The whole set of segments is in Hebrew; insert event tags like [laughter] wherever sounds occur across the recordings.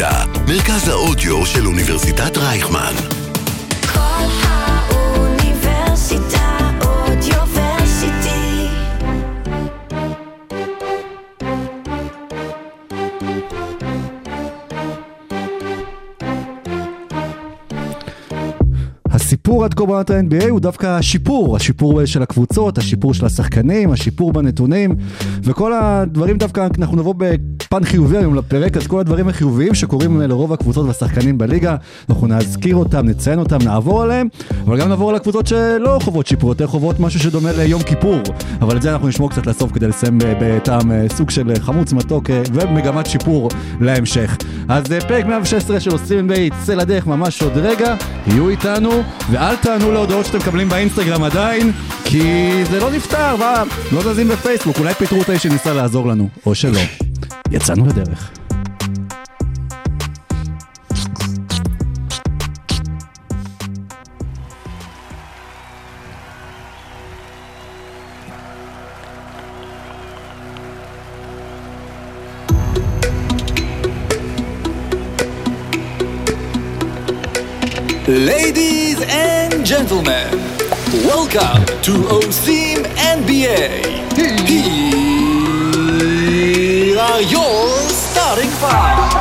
האוניברסיטה, מרכז האודיו של אוניברסיטת רייכמן. כל האוניברסיטה אודיוורסיטי. הסיפור עד כה בעונת ה-NBA הוא דווקא השיפור, השיפור של הקבוצות, השיפור של השחקנים, השיפור בנתונים, וכל הדברים דווקא, אנחנו נבוא בפן חיובי היום לפרק, אז כל הדברים החיוביים שקורים לרוב הקבוצות והשחקנים בליגה, אנחנו נזכיר אותם, נציין אותם, נעבור עליהם, אבל גם נעבור על הקבוצות שלא חוות שיפור, יותר חוות משהו שדומה ליום כיפור, אבל את זה אנחנו נשמור קצת לסוף כדי לסיים ב- בטעם אה, סוג של חמוץ מתוק אה, ומגמת שיפור להמשך. אז אה, פרק 116 של עושים NBA יצא לדרך ממש עוד רגע, יהיו איתנו, ואל תענו להודעות שאתם מקבלים באינסטגרם עדיין, כי זה לא נפתר, מה? לא זזים בפייסבוק, אולי פיטרו האיש שניסה לעזור לנו, או שלא. יצאנו לדרך. Ladies and gentlemen, welcome to OSIM NBA. Here are your starting five.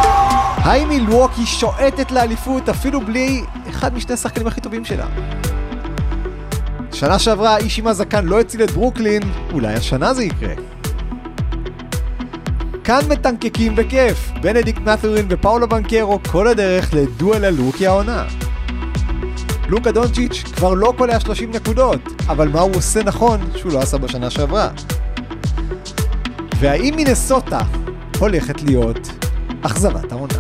האם מילווקי שועטת לאליפות אפילו בלי אחד משני השחקנים הכי טובים שלה? שנה שעברה איש עם הזקן לא הציל את ברוקלין, אולי השנה זה יקרה. כאן מתנקקים בכיף, בנדיקט מת'ורין ופאולו בנקרו כל הדרך לדואל הלוקי העונה. לוקה דונצ'יץ' כבר לא קולע 30 נקודות, אבל מה הוא עושה נכון שהוא לא עשה בשנה שעברה? והאם מינסוטה הולכת להיות אכזבת העונה?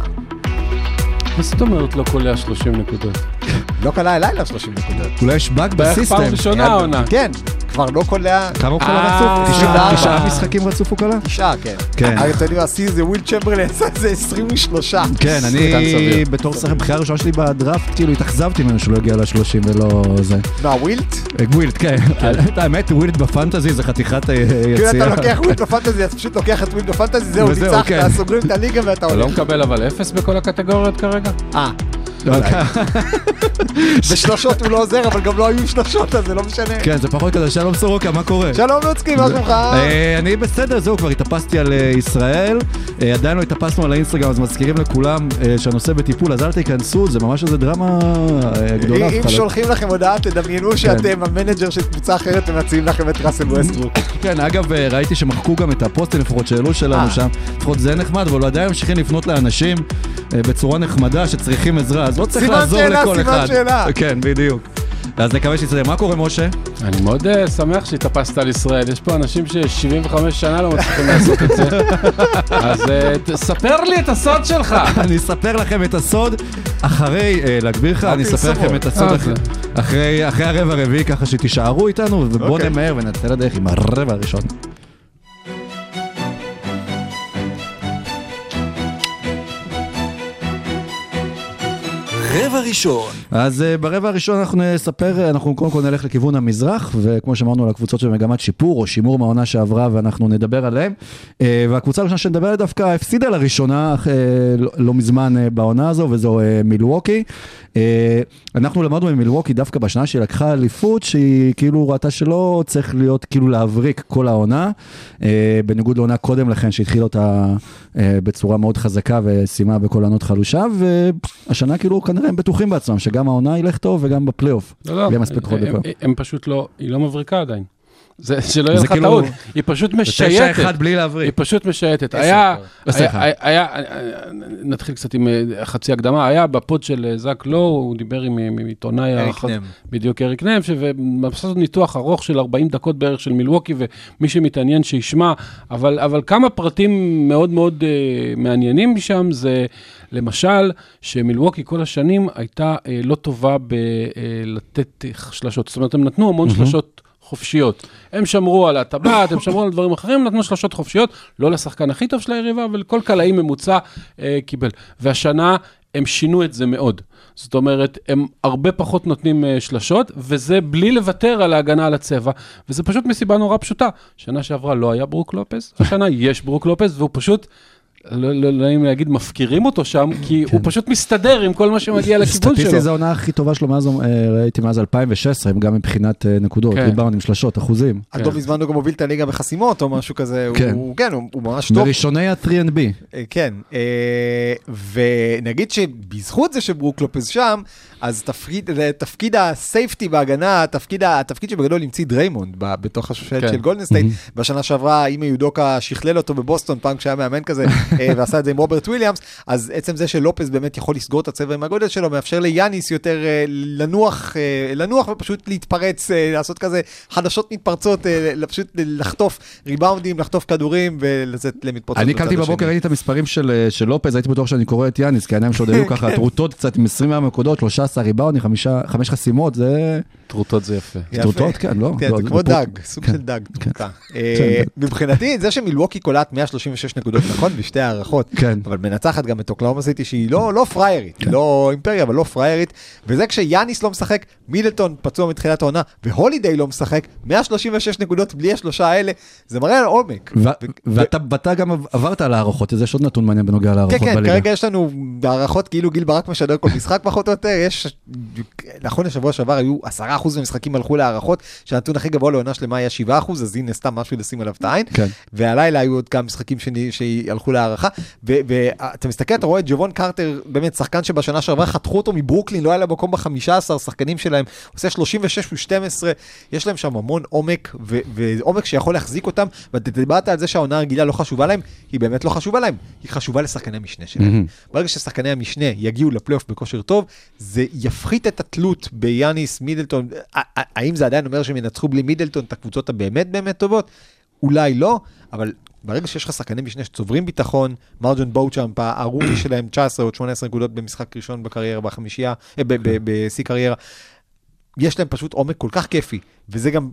מה זאת אומרת לא קולע 30 נקודות? לא קלע הלילה 30 נקודות. אולי יש באג בערך בסיסטם. פעם ראשונה העונה. כן, כבר לא קולע כמה הוא אה, קלע רצוף? תשעה- 94. תשעה משחקים רצוף הוא קלע? תשעה, כן. כן. אבל אתם יודעים, השיא זה וויל צ'מברלין, [laughs] עשה איזה 23. כן, שחקן אני. בתור שחק, בחירה הראשונה שלי בדראפט, כאילו התאכזבתי ממנו שלא הגיע ל-30 ולא זה. מה, ווילט? אה, ווילט, כן. [laughs] האמת, ווילט בפנטזי זה חתיכת אה, כאילו אתה יציאה. לוקח ווילט בפנטזי, אתה פשוט לוקח את ווילט בפנטזי, זהו, ניצחת, כן. סוגרים את הליגה ואתה אתה לא. מקבל אבל אפס בכל הקטגוריות כרגע? אה, לא, [laughs] בשלושות הוא לא עוזר, אבל גם לא היו שלושות, אז זה לא משנה. כן, זה פחות כזה, שלום סורוקה, מה קורה? שלום לוצקי, מה שלומך? אה, אני בסדר, זהו, כבר התאפסתי על אה, ישראל, אה, עדיין לא התאפסנו על האינסטגרם, אז מזכירים לכולם שהנושא בטיפול, אז אל תיכנסו, זה ממש איזה דרמה גדולה. אם שולחים לכם הודעה, תדמיינו שאתם המנג'ר של קבוצה אחרת ומציעים לכם את ראסל ווסטברוק. כן, אגב, ראיתי שמחקו גם את הפוסטים לפחות שהעלו שלנו. שם, לפחות זה נחמד, אבל עדיין ממשיכים לפנות לאנשים בצורה נחמדה שצריכים עזרה, אז לא צריך סימן לעזור שאלה, לכל סימן אחד. שאלה. כן, בדיוק. אז נקווה שיצא. מה קורה, משה? אני מאוד אה, שמח שהתאפסת על ישראל, יש פה אנשים ש-75 שנה לא מצליחים לעשות את זה. [laughs] אז אה, תספר לי את הסוד שלך. [laughs] אני אספר לכם את הסוד אחרי, אה, להגביר לך, אני אספר לכם את הסוד אחרי- אחרי אחרי הרבע הרביעי, ככה שתישארו איתנו, ובואו אוקיי. נמהר ונצא לדרך עם הרבע הראשון. רבע ראשון, אז uh, ברבע הראשון אנחנו נספר, אנחנו קודם כל נלך לכיוון המזרח, וכמו שאמרנו על הקבוצות של מגמת שיפור או שימור מהעונה שעברה, ואנחנו נדבר עליהן. Uh, והקבוצה הראשונה שנדבר עליה דווקא הפסידה לראשונה לא, לא מזמן בעונה הזו, וזו מילווקי. אנחנו למדנו ממילווקי דווקא בשנה שהיא לקחה אליפות, שהיא כאילו ראתה שלא צריך להיות כאילו להבריק כל העונה, בניגוד לעונה קודם לכן שהתחילה אותה בצורה מאוד חזקה וסיימה בכל עונות חלושה, והשנה כאילו כנראה הם בטוחים בעצמם שגם העונה ילך טוב וגם בפלייאוף. לא, לא, יהיה מספיק בכוח. הם פשוט לא, היא לא מבריקה עדיין. זה, שלא יהיה זה לך כאילו- טעות, היא פשוט משייטת. בלי היא להבריק. פשוט משייטת. היה, היה. היה, היה, נתחיל קצת עם אה, חצי הקדמה, היה בפוד של אה, זאק לואו, הוא דיבר עם עם עיתונאי. בדיוק אריק נם, ועשה ניתוח ארוך של 40 דקות בערך של מילווקי, ומי שמתעניין שישמע, אבל, אבל כמה פרטים מאוד מאוד אה, מעניינים משם, זה למשל, שמילווקי כל השנים הייתה אה, לא טובה בלתת שלשות, זאת אומרת, הם נתנו המון שלשות. חופשיות. הם שמרו על הטבעת, הם שמרו על דברים אחרים, נתנו שלשות חופשיות, לא לשחקן הכי טוב של היריבה, אבל כל קלעי ממוצע אה, קיבל. והשנה הם שינו את זה מאוד. זאת אומרת, הם הרבה פחות נותנים אה, שלשות, וזה בלי לוותר על ההגנה על הצבע, וזה פשוט מסיבה נורא פשוטה. שנה שעברה לא היה ברוק לופז, השנה יש ברוק לופז, והוא פשוט... לא לא- לא נעים להגיד מפקירים אותו שם, כי הוא פשוט מסתדר עם כל מה שמגיע לכיוון סטטיסטית שלו. זו העונה הכי טובה שלו מאז, אה, ראיתי מאז 2016, גם מבחינת אה, נקודות, כן. ריבאונדים, שלשות, אחוזים. עד לא מזמן הוא גם הוביל את הליגה בחסימות או משהו כזה, כן. הוא כן, הוא הוא ממש טוב. מראשוני ה-3&D. אה, כן, אה, ונגיד שבזכות זה שברוק לופז שם, אז תפקיד, תפקיד ה safety בהגנה, התפקיד, התפקיד שבגדול המציא דריימונד ב- בתוך השושלת כן. של גולדן סטייט. בשנה שעברה, אימה יודוקה שכלל אותו בבוסטון, פעם כשהיה מאמן כזה, ועשה את זה עם רוברט וויליאמס, אז עצם זה שלופז באמת יכול לסגור את הצבע עם הגודל שלו, מאפשר ליאניס יותר אה, לנוח, אה, לנוח ופשוט להתפרץ, אה, לעשות כזה חדשות מתפרצות, אה, פשוט לחטוף ריבאונדים, לחטוף כדורים ולצאת למתפרצות. אני קמתי בבוקר. ראיתי את המספרים של אה, לופז, הייתי בטוח שאני קורא את יאניס, כי העיניים שלו עוד היו [laughs] ככה טרוטות קצת עם 24 נקודות, 13 ריבאונדים, חמש חסימות, זה טרוטות זה יפה. טרוטות, כן, לא? כן, לא, זה כמו דג, סוג כן, של דג, כן. תמותה. אה, מבחינתי, זה שמילווקי קולט 136 נקודות, [laughs] נכון? בשתי הערכות. כן. אבל מנצחת גם את אוקלאומה סיטי שהיא לא לא פריירית, כן. לא אימפריה, אבל לא פריירית. וזה כשיאניס לא משחק, מידלטון פצוע מתחילת העונה, והולידיי לא משחק, 136 נקודות בלי השלושה האלה, זה מראה על עומק. ו- ו- ואתה גם עברת על הערכות, אז יש עוד נתון מעניין בנוגע כן, להערכות כן, בליגה. כרגע יש לנו הערכות כאילו גיל ברק משדר כל משחק פחות או יותר, יש, נכון לשבוע שעבר היו 10% מהמשחקים הלכו להערכות, שהנתון הכי גבוה לעונה שלמה היה 7%, אז הנה סתם משהו לשים עליו את העין. כן. והלילה היו עוד כמה משחקים שני- שהלכו להערכה, ואתה מסתכל, אתה רואה את ג'וון קרטר, באמת שחקן שבשנה שעברה חתכו אותו מברוקלין, לא היה לה מקום ב-15 שחקנים שלהם, עושה 36 ו-12, יש להם שם המון עומק, ו- ועומק שיכול להחזיק אותם, ואתה דיברת על זה שהעונה הרגילה לא חשובה להם, היא באמת לא חשובה להם, היא חשובה לשחקני המשנה שלהם. מהמם. ברגע ששחקני המשנה יגיעו לפלייאוף בכושר טוב, זה יפחית את התלות ביאניס, מידלטון. ה- האם זה עדיין אומר שהם ינצחו בלי מידלטון את הקבוצות הבאמת באמת טובות? אולי לא, אבל ברגע שיש לך שחקני משנה שצוברים ביטחון, מרג'ון בואוצ'אמפ, הרוקי [clears throat] שלהם 19 או 18 נקודות במשחק ראשון בקריירה, בחמישייה, אה, ב- בשיא קריירה, יש להם פשוט עומק כל כך כיפי, וזה גם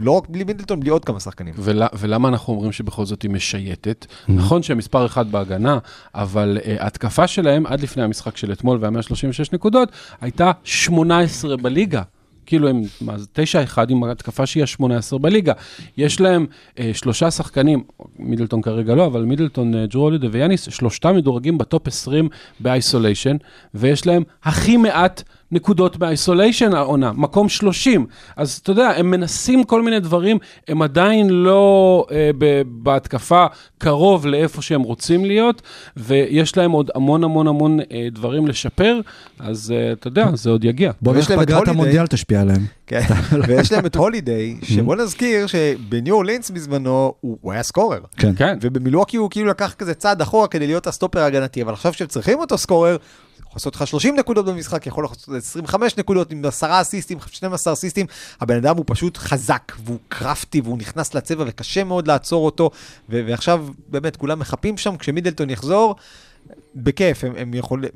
לא רק בלי מידלטון, בלי עוד כמה שחקנים. ול, ולמה אנחנו אומרים שבכל זאת היא משייטת? נכון שהם מספר אחד בהגנה, אבל uh, ההתקפה שלהם עד לפני המשחק של אתמול וה-136 נקודות, הייתה 18 בליגה. כאילו הם, מה זה, 9-1 עם התקפה שהיא ה-18 בליגה. יש להם uh, שלושה שחקנים, מידלטון כרגע לא, אבל מידלטון, uh, ג'רו הולידי ויאניס, שלושתם מדורגים בטופ 20 באיסוליישן, ויש להם הכי מעט נקודות באיסוליישן העונה, מקום 30. אז אתה יודע, הם מנסים כל מיני דברים, הם עדיין לא אה, ב- בהתקפה קרוב לאיפה שהם רוצים להיות, ויש להם עוד המון המון המון אה, דברים לשפר, אז אה, אתה יודע, זה עוד יגיע. בוא נלך להם את פגרת. המונדיאל תשפיע עליהם. כן, [laughs] ויש להם את הולידיי, שבוא נזכיר שבניו אורלינס בזמנו הוא הוא היה סקורר. כן. כן, ובמילואקי הוא כאילו לקח כזה צעד אחורה כדי להיות הסטופר ההגנתי, אבל עכשיו שהם צריכים אותו סקורר, יכול לעשות לך 30 נקודות במשחק, יכול לעשות 25 נקודות עם 10 אסיסטים, 12 אסיסטים, הבן אדם הוא פשוט חזק, והוא קרפטי, והוא נכנס לצבע וקשה מאוד לעצור אותו, ו- ועכשיו באמת כולם מחפים שם, כשמידלטון יחזור, בכיף, הם, הם יכולים...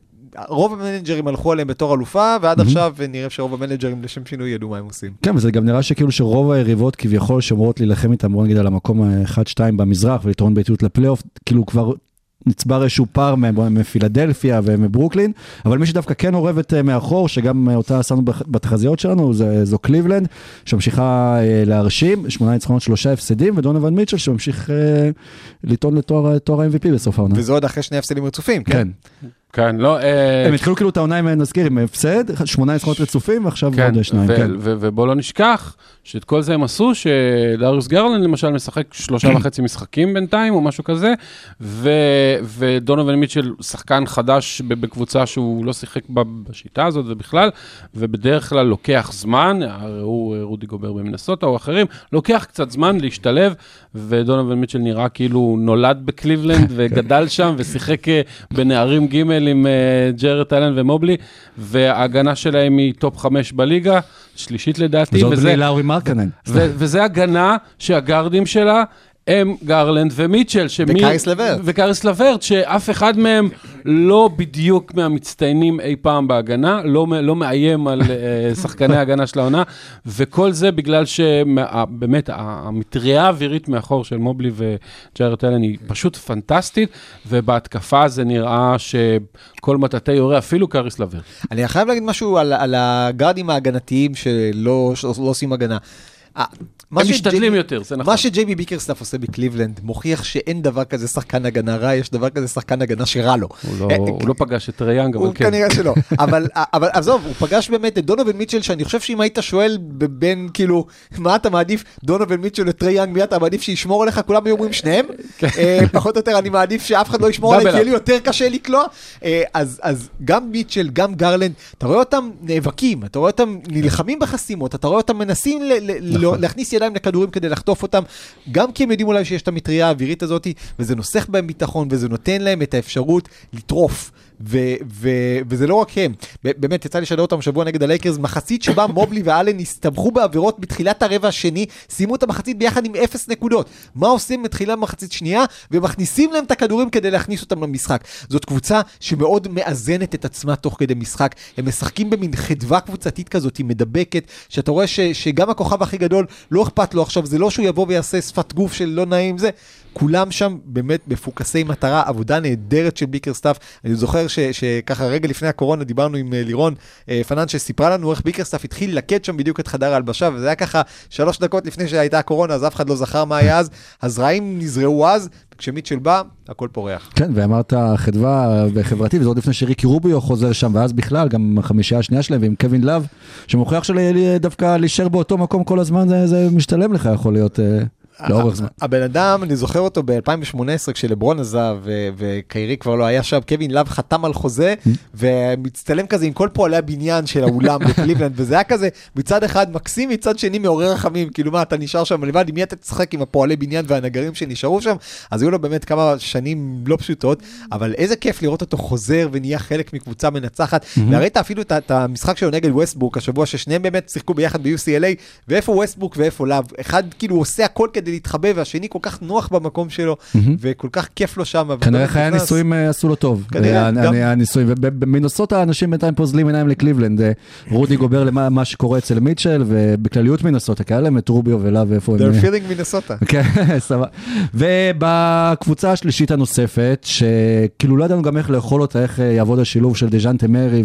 רוב המנג'רים הלכו עליהם בתור אלופה, ועד עכשיו נראה שרוב המנג'רים לשם שינוי ידעו מה הם עושים. כן, וזה גם נראה שכאילו שרוב היריבות כביכול שאמורות להילחם איתם, בוא נגיד על המקום ה-1-2 במזרח וליתרון ביתיות לפלייאוף, כאילו כבר נצבר איזשהו פער מפילדלפיה ומברוקלין, אבל מי שדווקא כן אורבת אה, מאחור, שגם אה, אותה שמנו בתחזיות שלנו, זה, זו קליבלנד, שממשיכה אה, להרשים, שמונה ניצחונות, שלושה הפסדים, ודונובל מיטשל שממשיך אה, לטעון לתואר תואר ה-MVP בסוף העונה. וזה עוד אחרי שני הפסדים רצופים, כן? כן. כן, לא... אה, הם התחילו כאילו את העונה, אם נזכיר, עם הפסד, שמונה ניצחונות רצופים, ועכשיו כן, עוד שניים, כן. ובוא לא נשכח שאת כל זה הם עשו, שדריוס גרלנד למשל משחק שלושה וחצי משחקים בינתיים, או משהו כזה, ודונובל מיטשל שחקן חדש בקבוצה שהוא לא שיחק בשיטה הזאת ובכלל, ובדרך כלל לוקח זמן, הרי הוא רודי גובר במינסוטה או אחרים, לוקח קצת זמן להשתלב, ודונובן מיטשל נראה כאילו נולד בקליבלנד [laughs] וגדל שם ושיחק אה, בנערים ג' עם אה, ג'רד אלן ומובלי, וההגנה שלהם היא top חמש בליגה, שלישית לדעתי, וזאת וזה, בלי לאורי מרקנן. ו- וזה הגנה שהגארדים שלה הם גרלנד ומיטשל. שמי- וקאריס לברט. וקאריס לברט, שאף אחד מהם לא בדיוק מהמצטיינים אי פעם בהגנה, לא, לא מאיים על אה, שחקני ההגנה של העונה, וכל זה בגלל שבאמת המטריה האווירית מאחור של מובלי וג'ארד אלן היא פשוט פנטסטית, ובהתקפה זה נראה שכל מטאטא יורה, אפילו קאריס לברט. אני חייב להגיד משהו על, על הגארדים ההגנתיים שלא שלא עושים הגנה. אה, הם משתדלים יותר, זה נכון. מה שג'יי בי ביקרסטאף עושה בקליבלנד מוכיח שאין דבר כזה שחקן הגנה רע, יש דבר כזה שחקן הגנה שרע לו. הוא לא- אה, הוא לא פגש את טריי יאנג, אבל הוא כן. כנראה שלא, [laughs] אבל, עזוב, הוא פגש באמת את דונובל מיטשל, שאני חושב שאם היית שואל בין, כאילו, מה אתה מעדיף, דונובל מיטשל לטרי יאנג, מי אתה מעדיף שישמור עליך, כולם היו אומרים שניהם, [laughs] אה, פחות או יותר אני מעדיף שאף אחד לא ישמור עליי, כי יהיה לי יותר קשה לקלוע, אה, אז, גם מיטשל, גם גרלנד, אתה רואה אותם נאבקים, אתה רואה אותם נלחמים בחסימות, אתה רואה אותם מנסים נכון. להכניס ידיים לכדורים כדי לחטוף אותם, גם כי הם יודעים אולי שיש את המטריה האווירית הזאת, וזה נוסך בהם ביטחון, וזה נותן להם את האפשרות לטרוף. ו- ו- וזה לא רק הם, באמת יצא לי לשדר אותם שבוע נגד הלייקרס, מחצית שבה [laughs] מובלי ואלן הסתבכו בעבירות בתחילת הרבע השני, סיימו את המחצית ביחד עם אפס נקודות. מה עושים בתחילת מחצית שנייה? ומכניסים להם את הכדורים כדי להכניס אותם למשחק. זאת קבוצה שמאוד מאזנת את עצמה תוך כדי משחק. הם משחקים במין חדווה קבוצתית כזאת, היא מדבקת, שאתה רואה ש- שגם הכוכב הכי גדול, לא אכפת לו עכשיו, זה לא שהוא יבוא ויעשה שפת גוף של לא נעים זה. כולם שם באמת מפוקסי מטרה, עבודה נהדרת של ביקרסטאף. אני זוכר ש- שככה רגע לפני הקורונה דיברנו עם אה, לירון אה, פנן שסיפרה לנו איך ביקרסטאף התחיל ללקט שם בדיוק את חדר ההלבשה, וזה היה ככה שלוש דקות לפני שהייתה הקורונה, אז אף אחד לא זכר מה היה אז. הזרעים נזרעו אז, וכשמיטשל בא, הכל פורח. כן, ואמרת חדווה וחברתי, וזה עוד לפני שריקי רוביו חוזר שם, ואז בכלל, גם החמישייה השנייה שלהם, ועם קווין לאב, שמוכיח שדווקא להישאר באותו מקום כל הזמן, זה, זה משתלם לך, יכול להיות, אה, לאורך זמן. הבן אדם, אני זוכר אותו ב-2018 כשלברון עזב וקיירי כבר לא היה שם, קווין לאב חתם על חוזה ומצטלם כזה עם כל פועלי הבניין של האולם [laughs] בקליבלנד, וזה היה כזה מצד אחד מקסים, מצד שני מעורר רחמים, כאילו מה, אתה נשאר שם לבד, עם מי אתה תשחק עם הפועלי בניין והנגרים שנשארו שם? אז היו לו באמת כמה שנים לא פשוטות, אבל איזה כיף לראות אותו חוזר ונהיה חלק מקבוצה מנצחת, והראית אפילו את המשחק שלו נגד ווסטברוק השבוע, ששניהם באמת שיחקו ביחד ב-UCLA, ואיפה ווסטברוק ואיפה לאב, אחד כאילו עושה הכל כדי להתחבא, והשני כל כך נוח במקום שלו, וכל כך כיף לו שם. כנראה חיי הנישואים אה, עשו לו טוב. כנראה, אה, גם- הנישואים, ובמינוסוטה האנשים בינתיים פוזלים עיניים לקליבלנד. אה, רודי גובר למה מה שקורה אצל מיטשל, ובכלליות מינוסוטה, כי היה להם את רוביו ולאב ואיפה הם... They're feeling מינסוטה. [laughs] כן, סבבה. ובקבוצה השלישית הנוספת, שכאילו לא ידענו גם איך לאכול אותה, איך יעבוד השילוב של דז'ונטה מארי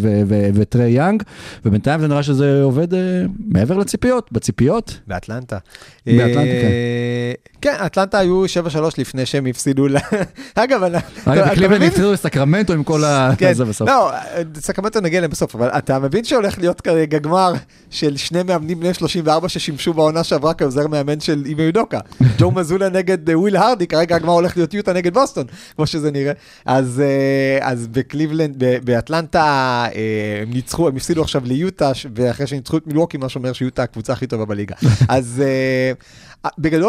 וטרי יאנג, ובינתיים זה נראה שזה עובד מעבר לציפיות, בציפיות. באטלנטה. באטלנטה, אה, כן, אטלנטה היו 7-3 לפני שהם הפסידו ל... [laughs] אגב, אני- אגב, בקליבלנד מבין? הפסידו לסקרמנטו עם כל ה... כן. לא, סקרמנטו נגיע אליהם בסוף, אבל אתה מבין שהולך להיות כרגע גמר של שני מאמנים בני 34 ששימשו בעונה שעברה כעוזר מאמן של אימי יודוקה. [laughs] ג'ו מזולה נגד אה, וויל הרדי, כרגע הגמר הולך להיות יוטה נגד בוסטון, כמו שזה נראה. אז, אה, אז בקליבלנד, באטלנטה, אה, הם ניצחו, הם הפסידו עכשיו ליוטה, ואחרי שניצחו את מילווקי, מה שאומר שיוטה הקבוצה הכי טובה בליגה. [laughs] אז אה,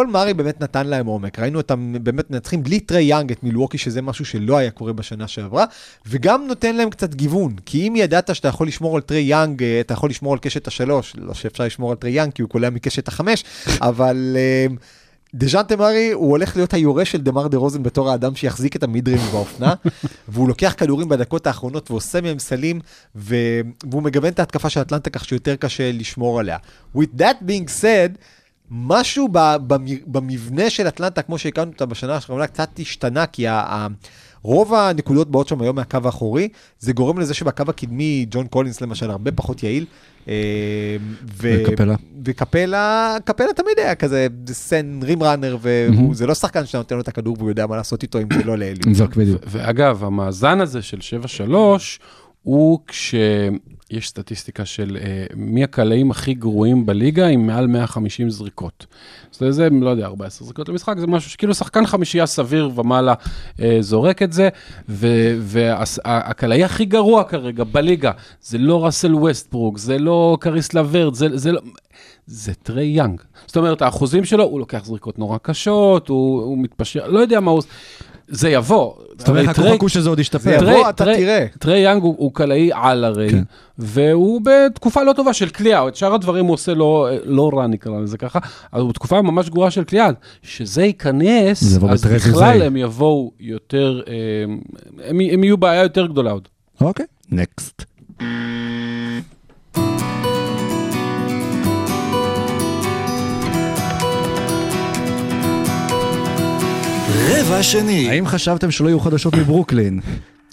בגדול מארי באמת נתן להם עומק, ראינו אותם באמת מנצחים בלי טרי יאנג את מילווקי, שזה משהו שלא היה קורה בשנה שעברה, וגם נותן להם קצת גיוון, כי אם ידעת שאתה יכול לשמור על טרי יאנג, אה, אתה יכול לשמור על קשת השלוש, לא שאפשר לשמור על טרי יאנג כי הוא קולע מקשת החמש, [laughs] אבל... אה, דז'אנטה מארי הוא הולך להיות היורש של דמר דה רוזן בתור האדם שיחזיק את המידרים באופנה, [laughs] והוא לוקח כדורים בדקות האחרונות ועושה מהם סלים, ו... והוא מגוון את ההתקפה של אטלנטה כך שיותר קשה לשמור עליה. With that being said, משהו במבנה של אטלנטה, כמו שהכרנו אותה בשנה האחרונה, קצת השתנה, כי ה- ה- רוב הנקודות באות שם היום מהקו האחורי, זה גורם לזה שבקו הקדמי, ג'ון קולינס למשל, הרבה פחות יעיל. אה, ו- וקפלה. וקפלה, קפלה תמיד היה כזה סן רים ראנר, וזה לא שחקן שאתה נותן לו את הכדור והוא יודע מה לעשות איתו אם זה לא בדיוק. ואגב, המאזן הזה של 7-3 הוא כשיש סטטיסטיקה של אה, מי הקלעים הכי גרועים בליגה עם מעל 150 זריקות. אז זה, לא יודע, 14 זריקות למשחק, זה משהו שכאילו שחקן חמישייה סביר ומעלה אה, זורק את זה, והקלעי הכי גרוע כרגע בליגה זה לא ראסל ווסטברוק, זה לא קריס לברט, זה, זה לא... זה טרי יאנג. זאת אומרת, האחוזים שלו, הוא לוקח זריקות נורא קשות, הוא, הוא מתפשר, לא יודע מה הוא... זה יבוא. זאת אומרת, חכו טרי- חכו שזה עוד ישתפר. זה יבוא, טרי- אתה טרי- תראה. טרי יאנג הוא, הוא קלעי על הרי, כן. והוא בתקופה לא טובה של קליעה, את שאר הדברים הוא עושה לא, לא רע נקרא לזה ככה, אבל הוא בתקופה ממש גרועה של קליעה. שזה ייכנס, אז בכלל. הם יבואו יותר, אה, הם, הם יהיו בעיה יותר גדולה עוד. אוקיי, נקסט. רבע שני. האם חשבתם שלא יהיו חדשות מברוקלין?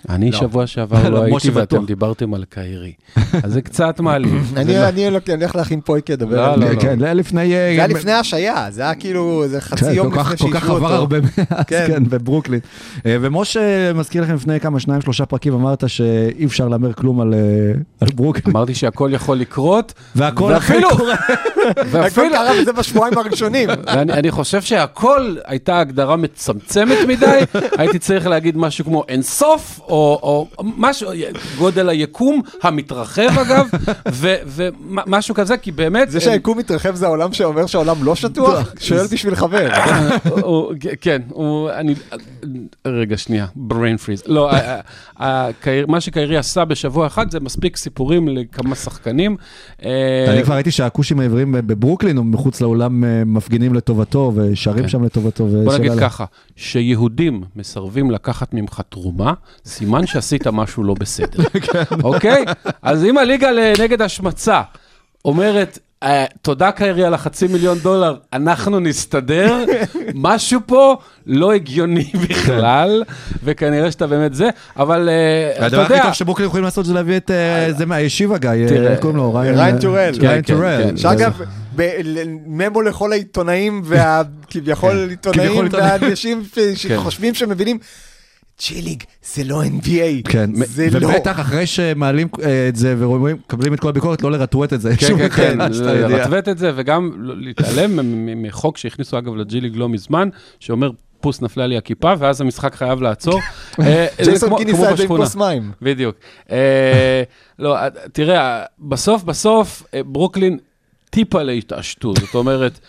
אני לא. שבוע שעבר [laughs] לא, לא הייתי בטוח. ואתם דיברתם על קיירי. אז זה קצת מעליב. [clears throat] אני אני הולך- אני הולך להכין פויקה, לדבר לא, על לא, זה. לא. כן, זה היה לפני... זה היה לפני השעיה, זה היה כאילו, זה חצי כן, יום כל כך- לפני כל כך שאישרו עבר אותו. הרבה מאז, [laughs] כן. כן, בברוקלין. אה, ומשה, מזכיר לכם לפני כמה, שניים, שלושה פרקים, אמרת שאי אפשר להמר כלום על, אה, ברוקלין. אמרתי שהכל יכול לקרות, והכל אכן [laughs] ואפילו- קורה. הכל קרה בזה בשבועיים הראשונים. ואני אני חושב שהכל הייתה הגדרה מצמצמת מדי, הייתי צריך להגיד משהו כמו אינסוף, או משהו, גודל היקום המתרחב אגב, ומשהו כזה, כי באמת... זה שהיקום מתרחב זה העולם שאומר שהעולם לא שטוח? שואל בשביל חבר. [laughs] כן, הוא, אני, רגע, שנייה, brain freeze. לא, מה שקיירי עשה בשבוע אחד זה מספיק סיפורים לכמה שחקנים. אה, אני כבר ראיתי שהכושים העבריים בברוקלין, או מחוץ לאולם, אה, מפגינים לטובתו, ושרים כן. שם לטובתו. בוא נגיד. ככה, שיהודים מסרבים לקחת ממך תרומה, סימן שעשית משהו לא בסדר, [laughs] אוקיי? אז אם הליגה נגד השמצה אומרת, "אה, תודה קיירי על החצי מיליון דולר, אנחנו נסתדר, [laughs] משהו פה לא הגיוני בכלל, וכנראה שאתה באמת זה, אבל אה, אתה הדבר הכי יודע, טוב שברוקלין יכולים לעשות זה להביא את אה, זה מהישיבה גיא, איך קוראים לו? ריין טורל. כן, ריין כן, טורל. כן. שאגב, ממו לכל העיתונאים והכביכול [laughs] עיתונאים. והאנשים ש- שחושבים שמבינים, צ'יליג, זה לא NBA, כן, זה לא. ובטח אחרי שמעלים אה, את זה ורואים, מקבלים את כל הביקורת, לא לרטווט את זה. כן, כן, כן. לרטווט את זה, וגם להתעלם מחוק שהכניסו אגב לג'י ליג לא מזמן, שאומר, פוס נפלה לי הכיפה, ואז המשחק חייב לעצור. [laughs] אה, ג'ייסון כמו ניסה את זה עם. כוס מים. בדיוק. אה, לא, אה, תראה, בסוף בסוף ברוקלין טיפה להתעשתו, זאת אומרת,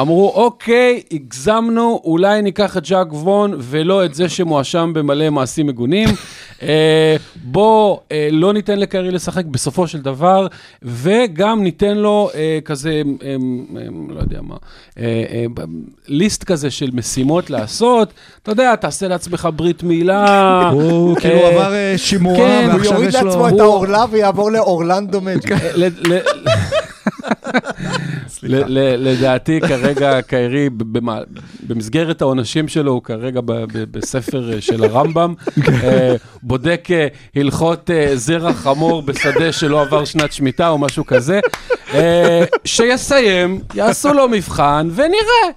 אמרו, אוקיי, הגזמנו, אולי ניקח את ז'אק וון ולא את זה שמואשם במלא מעשים מגונים. אה, בוא, אה, לא ניתן לקרי לשחק בסופו של דבר, וגם ניתן לו אה, כזה, אה, אה, לא יודע מה, אה, אה, ליסט כזה של משימות לעשות. אתה יודע, תעשה לעצמך ברית מילה. הוא כאילו אה, עבר אה, שימוע, כן, הוא ועכשיו יוריד יש לו... לעצמו את הוא- העורלה ויעבור לאורלנדו מג'יק. [laughs] ל- לדעתי כרגע קיירי במסגרת העונשים שלו הוא כרגע בספר אה, של הרמב"ם, אה, בודק אה, הלכות זרע חמור בשדה שלא עבר שנת שמיטה או משהו כזה, שיסיים, יעשו לו מבחן ונראה.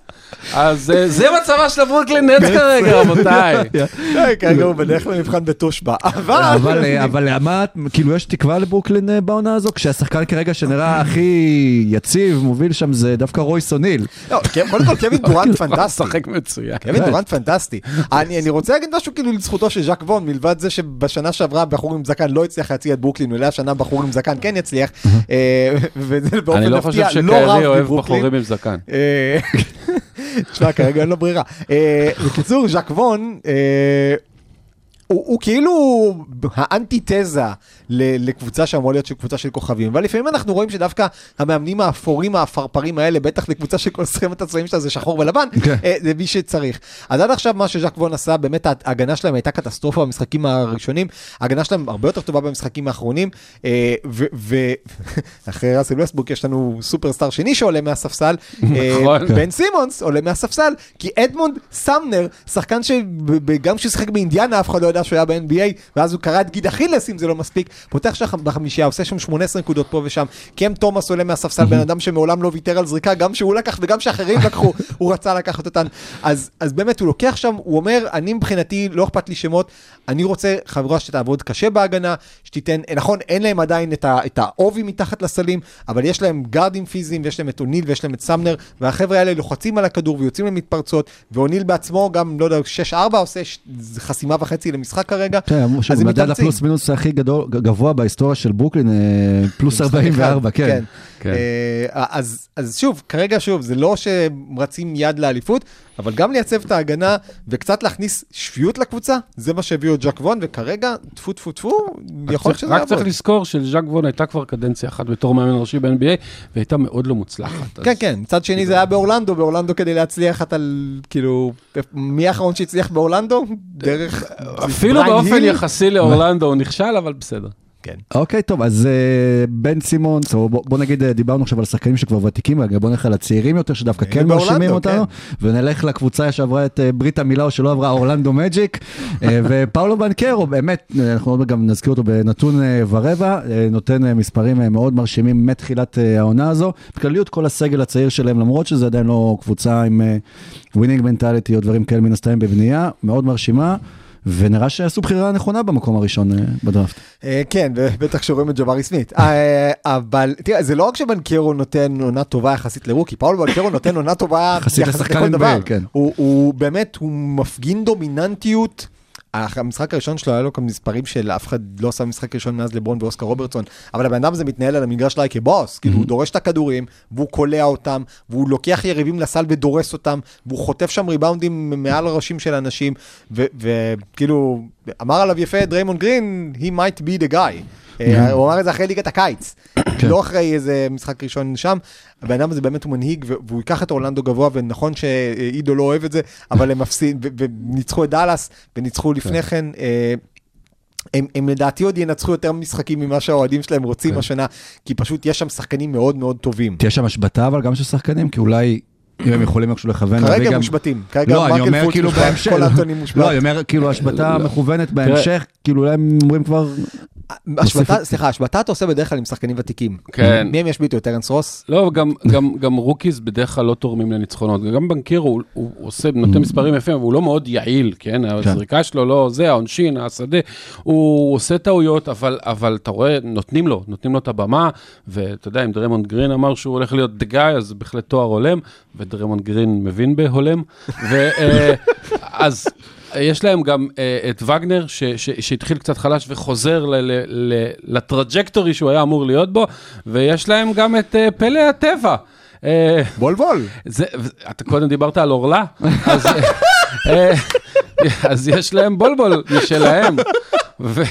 אז אה, זה מצבה של הברוקלין נץ כרגע [laughs] רבותיי. [laughs] כרגע הוא בדרך למבחן בתושבע. אבל... אבל, אה, אבל מה, כאילו יש תקווה לברוקלין אה, בעונה הזו? כשהשחקן כרגע שנראה [laughs] הכי יציב, מוביל שם, זה דווקא רויס אוניל. לא, כן, קודם כל קווין דורנט פנטסטי. משחק מצוין. קווין דורנט פנטסטי. אני אני רוצה להגיד משהו כאילו לזכותו של ז'אק וון, מלבד זה שבשנה שעברה בחור עם זקן לא הצליח להציע את ברוקלין, אולי השנה בחור עם זקן כן יצליח, אה, וזה באופן אני לא חושב לא שקיירי אוהב. בחורים עם זקן. תשמע, כרגע אין לו ברירה. אה, בקיצור, ז'אק וון, אה, הוא, הוא כאילו האנטיתזה לקבוצה שאמורה להיות של קבוצה של כוכבים, אבל לפעמים אנחנו רואים שדווקא המאמנים האפורים האפרפרים האלה, בטח לקבוצה שכל סכמת הצבעים שלה זה שחור ולבן, כן. אה, זה מי שצריך. אז עד עכשיו מה שג'ק וון עשה, באמת ההגנה שלהם הייתה קטסטרופה במשחקים הראשונים, ההגנה שלהם הרבה יותר טובה במשחקים האחרונים, אה, ואחרי [laughs] ראסל ווסטברוק יש לנו סופרסטאר שני שעולה מהספסל, [laughs] אה, נכון. בן סימונס עולה מהספסל, כי אדמונד סמנר, שחקן שגם כשהוא שיחק באינדיאנה אף אחד לא ידע שהוא היה ב-NBA, ואז הוא קרע את גיד אכילס אם זה לא מספיק, פותח שם בחמישייה, עושה שם 18 נקודות פה ושם, קם תומאס עולה מהספסל, בן אדם שמעולם לא ויתר על זריקה, גם שהוא לקח וגם שאחרים לקחו, [laughs] הוא רצה לקחת אותן. אז, אז באמת הוא לוקח שם, הוא אומר, אני מבחינתי, לא אכפת לי שמות, אני רוצה חברה שתעבוד קשה בהגנה, שתיתן, נכון, אין להם עדיין את, ה, את העובי מתחת לסלים, אבל יש להם גארדים פיזיים, ויש להם את אוניל ויש להם את סמנר, והחבר'ה האלה לוחצים על הכדור ויוצאים למתפרצות, ואוניל בעצמו גם, לא יודע, 6-4 עושה. חסימה וחצי למשחק כרגע. כן, אמרו אז הם. הפלוס מינוס הכי גדול, גבוה בהיסטוריה של ברוקלין, אה, פלוס 44, כן. כן. אה, אז, אז שוב, כרגע שוב, זה לא שהם רצים יד לאליפות, אבל גם לייצב את ההגנה וקצת להכניס שפיות לקבוצה, זה מה שהביאו את ז'ק וון, וכרגע, טפו טפו טפו, יכול צריך- שזה רק יעבוד. צריך לזכור שלז'אק וון הייתה כבר קדנציה אחת בתור מאמן ראשי ב-NBA, והייתה מאוד לא מוצלחת. כן, כן, מצד שני זה היה באורלנדו, באורלנדו כדי להצליח אתה, כאילו, מי האחרון שהצליח באורלנדו? דרך... אפילו באופן? יחסי לאורלנדו הוא נכשל, אבל בסדר. כן. אוקיי, טוב, אז אה, בן סימונס, או בוא, בוא נגיד, אה, דיברנו עכשיו על שחקנים שכבר ותיקים, רגע, בוא נלך על הצעירים יותר, שדווקא כן מרשימים אותנו, כן. ונלך לקבוצה שעברה את אה, ברית המילה או שלא עברה, אורלנדו מג'יק, אה, [laughs] ופאולו בנקרו, באמת, אנחנו עוד גם נזכיר אותו בנתון אה, ורבע, אה, נותן אה, מספרים אה, מאוד מרשימים מתחילת אה, העונה הזו. בכלליות, כל הסגל הצעיר שלהם, למרות שזה עדיין לא קבוצה עם winning mentality או דברים כאלה מן הסתם בבנייה, מאוד מרשימה. ונראה שעשו בחירה נכונה במקום הראשון אה, בדראפט. אה, כן, ובטח כשרואים את ג'בארי סמית. אה, אבל תראה, זה לא רק שבנקרו נותן עונה טובה יחסית ל rookie, פאולו בנקרו נותן עונה טובה יחסית לכל דבר. כן. הוא באמת, הוא מפגין דומיננטיות. המשחק הראשון שלו היה לו כאן מספרים של אף אחד לא עשה משחק ראשון מאז לברון ואוסקר רוברטסון, אבל הבן אדם הזה מתנהל על המגרש שלה כבוס, כאילו הוא דורש את הכדורים, והוא קולע אותם, והוא לוקח יריבים לסל ודורס אותם, והוא חוטף שם ריבאונדים מעל הראשים של אנשים, וכאילו, אמר עליו יפה דריימונד גרין, he might be the guy. אה, הוא אמר את זה אחרי ליגת הקיץ, לא אחרי איזה משחק ראשון שם. הבן אדם הזה באמת הוא מנהיג, והוא ייקח את אורלנדו גבוה, ונכון שעידו לא אוהב את זה, אבל הם מפסיד, וניצחו את דאלאס, וניצחו לפני כן. אה, הם, הם לדעתי עוד ינצחו יותר משחקים ממה שהאוהדים שלהם רוצים השנה, כי פשוט יש שם שחקנים מאוד מאוד טובים. תהיה שם השבתה אבל גם של שחקנים, כי אולי אם הם יכולים איכשהו לכוון. כרגע גם- מושבתים, כרגע לא, אני אומר כאילו בהמשך, קול אנטוני מושבת. לא, אני אומר כאילו השבתה מכוונת בהמשך, כאילו אולי הם אומרים כבר, השבתה, סליחה, השבתה אתה עושה בדרך כלל עם שחקנים ותיקים. כן. מי הם ישביתו? את טרנס רוס? לא, גם, גם, גם rookies בדרך כלל לא תורמים לניצחונות. גם בנקרו הוא, הוא עושה, נותן מספרים יפים, אבל הוא לא מאוד יעיל, כן? הזריקה שלו לא זה, העונשין, השדה. הוא עושה טעויות, אבל, אבל אתה רואה, נותנים לו, נותנים לו את הבמה, ואתה יודע, אם דריימונד גרין אמר שהוא הולך להיות the guy, אז בהחלט תואר הולם, ודריימונד גרין מבין בהולם. ואז... [laughs] יש להם גם אה, את וגנר, ש, ש, שהתחיל קצת חלש וחוזר ל, ל, ל, ל trajectory שהוא היה אמור להיות בו, ויש להם גם את אה, פלא הטבע. אה, בול בול. זה, אתה קודם דיברת על אורלה, אז, אה, אז יש להם בול בול משלהם. ו,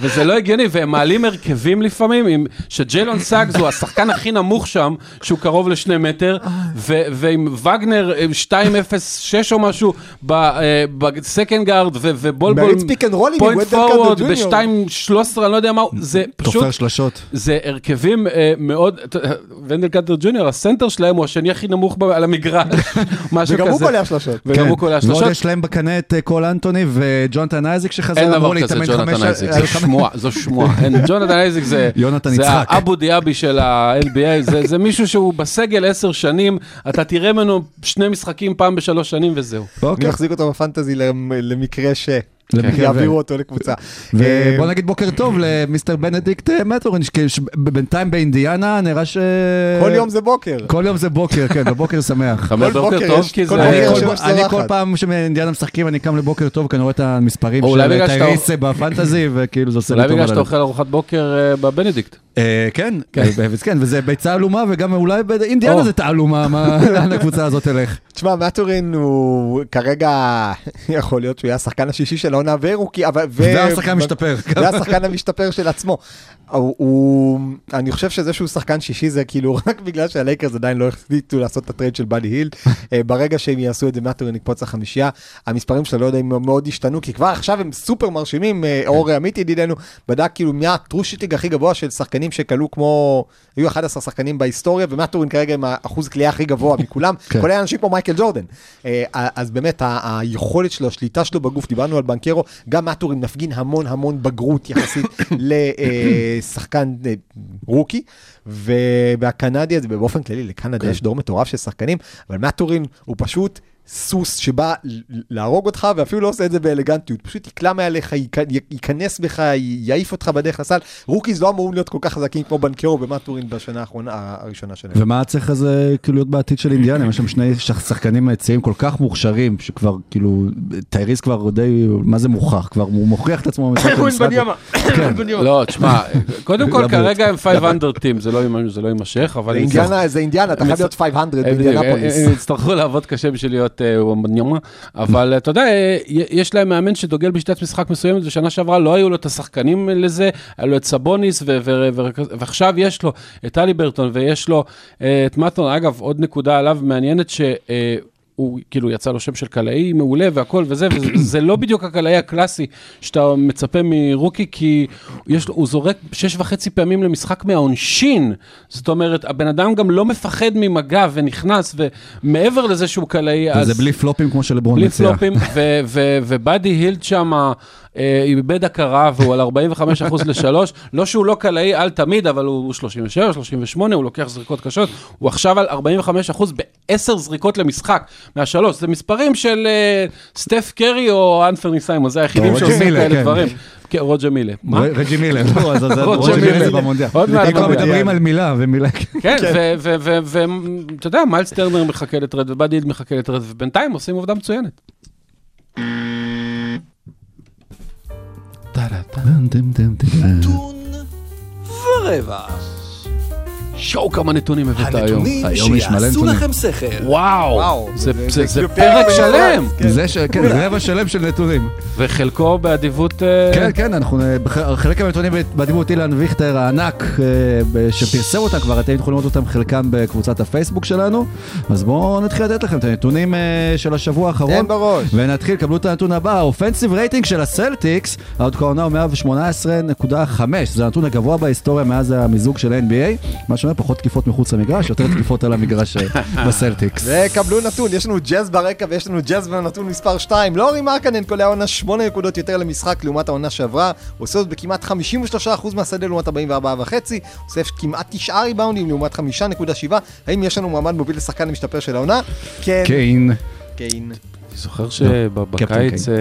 וזה לא הגיוני, והם מעלים הרכבים לפעמים, עם, שג'יילון סאגס הוא השחקן הכי נמוך שם, שהוא קרוב לשני מטר, ו, ועם וגנר אה, 2.06 או משהו אה, ב second guard, ובול בול מריץ pick and roll ים עם point forward ג'וניור. ב-2.13, אני לא יודע מה, הוא, זה פשוט... תופר שלשות. זה הרכבים אה, מאוד, אתה- ונדל קאטר ג'וניור, הסנטר שלהם הוא השני הכי נמוך ב- על המגרש, [laughs] משהו כזה. וגם הוא קולע שלושות. וגם כן. הוא קולע ועוד שלושות. יש להם בקנה את קול אנטוני וג'ונתן אייזיק שחזר, אין דבר כזה להתאמן ג'ונתן חמש- זו חמש- שמועה, זו שמועה. [laughs] ג'ונתן אייזיק זה... יונתן זה יצחק. האבו דיאבי של ה-NBA, זה, זה מישהו שהוא בסגל עשר שנים, אתה תראה ממנו שני משחקים פעם בשלוש שנים וזהו. אני אוקיי. מחזיק אותו ב fantasy למ- למקרה ש... למקרה יעבירו ו- אותו לקבוצה. ובוא אה, נגיד בוקר טוב ל mister בנדיקט אה, מטורין, שבינתיים באינדיאנה נראה ש... כל יום זה בוקר. כל יום זה בוקר, כן, בבוקר שמח. כל בוקר טוב, כי זה... בוקר אני כל-. פעם שאינדיאנה משחקים אני קם לבוקר טוב, כי אני רואה את המספרים של אולי בגלל טייריס בפנטזי, [coughs] וכאילו זה עושה לי אולי טוב בגלל על שאתה. אוכל ארוחת בוקר אה, בבנדיקט. כן, כן, כן, וזה ביצה עלומה, וגם אולי באינדיאנה. זה תעלומה, מה- [laughs] לאן הקבוצה הזאת תלך. תשמע, מאטורין הוא כרגע, [laughs] יכול להיות שהוא יהיה השחקן השישי של העונה ורוקי, אבל... ו- והשחקן המשתפר. זה השחקן המשתפר של עצמו. הוא, הוא, אני חושב שזה שהוא שחקן שישי זה כאילו [laughs] רק בגלל שהלייקרס עדיין לא החליטו לעשות את ה trade של באדי היל. [laughs] אה, ברגע שהם יעשו את זה מאטורין יקפוץ לחמישייה. המספרים שלו לא יודע אם מאוד השתנו, כי כבר עכשיו הם סופר מרשימים. אה, אור עמית ידידנו בדק כאילו מי ה true shooting הכי גבוה של שחקנים שקלעו כמו, היו 11 שחקנים בהיסטוריה, ומאטורין כרגע עם האחוז קליעה הכי גבוה [laughs] מכולם, כן. כולל אנשים כמו מייקל ג'ורדן. אה, אז באמת היכולת שלו, השליטה שלו בגוף, דיברנו על בנקרו, גם מאטורין מפגין המון המון בגרות יחסית [coughs] לשחקן אה, רוקי, ו- והקנדי הזה באופן כללי, לקנדה יש דור מטורף של שחקנים, אבל מאטורין הוא פשוט... סוס שבא להרוג אותך ואפילו לא עושה את זה באלגנטיות, פשוט יקלע מעליך, ייכ- ייכנס בך, י- יעיף אותך בדרך לסל. rookies לא אמורים להיות כל כך חזקים כמו בנקרו ומטורין בשנה האחרונה, הראשונה שלהם. ומה צריך הזה כאילו להיות בעתיד של אינדיאנה? יש שם שני שח- שחקנים צעירים כל כך מוכשרים, שכבר כאילו, טייריס כבר די, מה זה מוכח? כבר הוא מוכיח את עצמו [coughs] במשחק למשחק. [coughs] כן. לא, תשמע, קודם כל. [coughs] כרגע הם 500 טים, זה לא זה לא יימשך, אבל... זה אינדיאנה, אתה חייב להיות 500 באינדיאנפוליס. הם יצטרכו לעבוד קשה בשביל להיות אה, וומבניומה, אבל אתה יודע, אה, יש להם מאמן שדוגל בשיטת משחק מסוימת, ושנה שעברה לא היו לו את השחקנים לזה, היה לו את סבוניס, ועכשיו יש לו את טלי ברטון, ויש לו אה, את מטון. אגב, עוד נקודה עליו מעניינת, ש... הוא כאילו יצא לו שם של קלעי מעולה והכל וזה, וזה [clears throat] לא בדיוק הקלעי הקלאסי שאתה מצפה מרוקי, כי יש הוא זורק שש וחצי פעמים למשחק מהעונשין. זאת אומרת, הבן אדם גם לא מפחד ממגע ונכנס, ומעבר לזה שהוא קלעי, אז... וזה בלי פלופים כמו שלברון בלי מציע. פלופים, ו- ו- ובאדי הילד שם איבד הכרה והוא על 45 אחוז לשלוש, לא שהוא לא קלעי על תמיד, אבל הוא 37, 38, הוא לוקח זריקות קשות, הוא עכשיו על 45 אחוז בעשר זריקות למשחק מהשלוש, זה מספרים של אה, סטף קרי או אנפרני סיימון, זה היחידים שעושים מילה, כאלה כן. דברים. כן, רוג'ה מילה. רג'י מילר, לא, אז זה מילר. מילר במונדיאל. עוד מעט כבר במונדיאל. מדברים על מילה ומילה, כן, ואתה יודע, מיילס טרנר מחכה לטרד ובאדי מחכה לטרד, ובינתיים עושים עובדה מצוינת. נתון ורבע. וואו כמה נתונים הבאת היום. הנתונים שיעשו. לכם שכל. וואו, זה- פרק שלם, כן. זה כן, זה רבע [laughs] שלם של נתונים. וחלקו באדיבות... אה, כן, כן, אנחנו, אה, חלק מהנתונים באדיבות אילן ויכטר הענק, אה, שפרסם אותם כבר, אתם יכולים לראות אותם חלקם בקבוצת הפייסבוק שלנו, אז בואו נתחיל לתת לכם את הנתונים של השבוע האחרון. תן בראש. ונתחיל, קבלו את הנתון הבא, ה offensive rating של הסלטיקס, עד כה העונה הוא 118.5, זה הנתון הגבוה בהיסטוריה מאז המיזוג של NBA, מה שאומר פחות תקיפות מחוץ למגרש, יותר תקיפות על המגרש אה, בסלטיקס. וקבלו נתון, יש לנו ג'אז ברקע ויש לנו ג'אז בנתון מספר 2. לאורי מרקנן קולע העונה 8 נקודות יותר למשחק לעומת העונה שעברה. הוא עושה זאת בכמעט 53% מהשדה לעומת 44.5. עושה כמעט 9 ריבאונדים לעומת 5.7. האם יש לנו מועמד מוביל לשחקן המשתפר של העונה? כן. קיין. קיין. אני זוכר קפטן שבקיץ אה,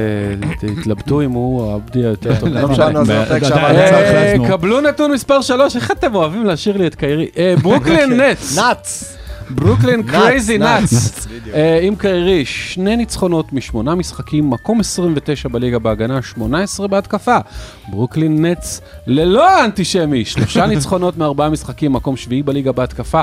התלבטו אם הוא העבדי היותר טוב. לא דיברנו משנה. על זה. עדיין אה, צריך להחלפנו. קבלו נתון מספר 3, איך אתם אוהבים להשאיר לי את קיירי? אה, ברוקלין [laughs] נטס, נאץ. ברוקלין crazy nuts. אה, עם קיירי, שני ניצחונות משמונה משחקים, מקום 29 בליגה בהגנה, 18 בהתקפה. ברוקלין נטס ללא האנטישמי, שלושה [laughs] ניצחונות מארבעה משחקים, מקום שביעי בליגה בהתקפה,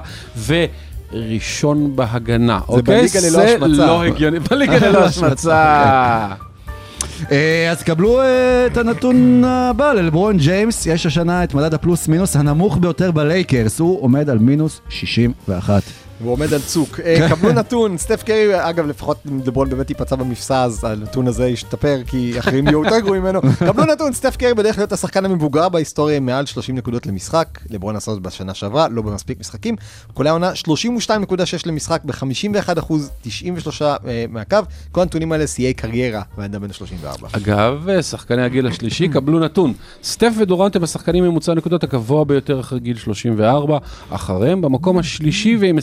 וראשון בהגנה. אוקיי? בליגה ללא זה השמצה. לא הגיוני, [laughs] בליגה ללא השמצה. [laughs] אה, אז קבלו אה, את הנתון הבא, ללברון ג'יימס יש השנה את מדד הפלוס מינוס הנמוך ביותר בלייקרס, הוא עומד על מינוס 61. והוא עומד על צוק. אה, [laughs] קבלו נתון, סטף קרי, אגב, לפחות אם דברון באמת ייפצע במפסע, אז הנתון הזה ישתפר, כי אחרים יהיו יותר גרועים ממנו. [laughs] קבלו נתון, סטף קרי בדרך להיות השחקן המבוגר בהיסטוריה עם מעל 30 נקודות למשחק. לברון עשה זאת בשנה שעברה, לא במספיק משחקים. כל העונה 32.6 למשחק ב-51 93 אה, מהקו. כל הנתונים האלה שיאי קריירה, ואדם בן 34. אגב, שחקני הגיל השלישי קבלו נתון. סטף ודורנט הם השחקנים ממוצע הנקודות הגבוה ביותר אחרי גיל 34, אחריהם במקום השלישי ועם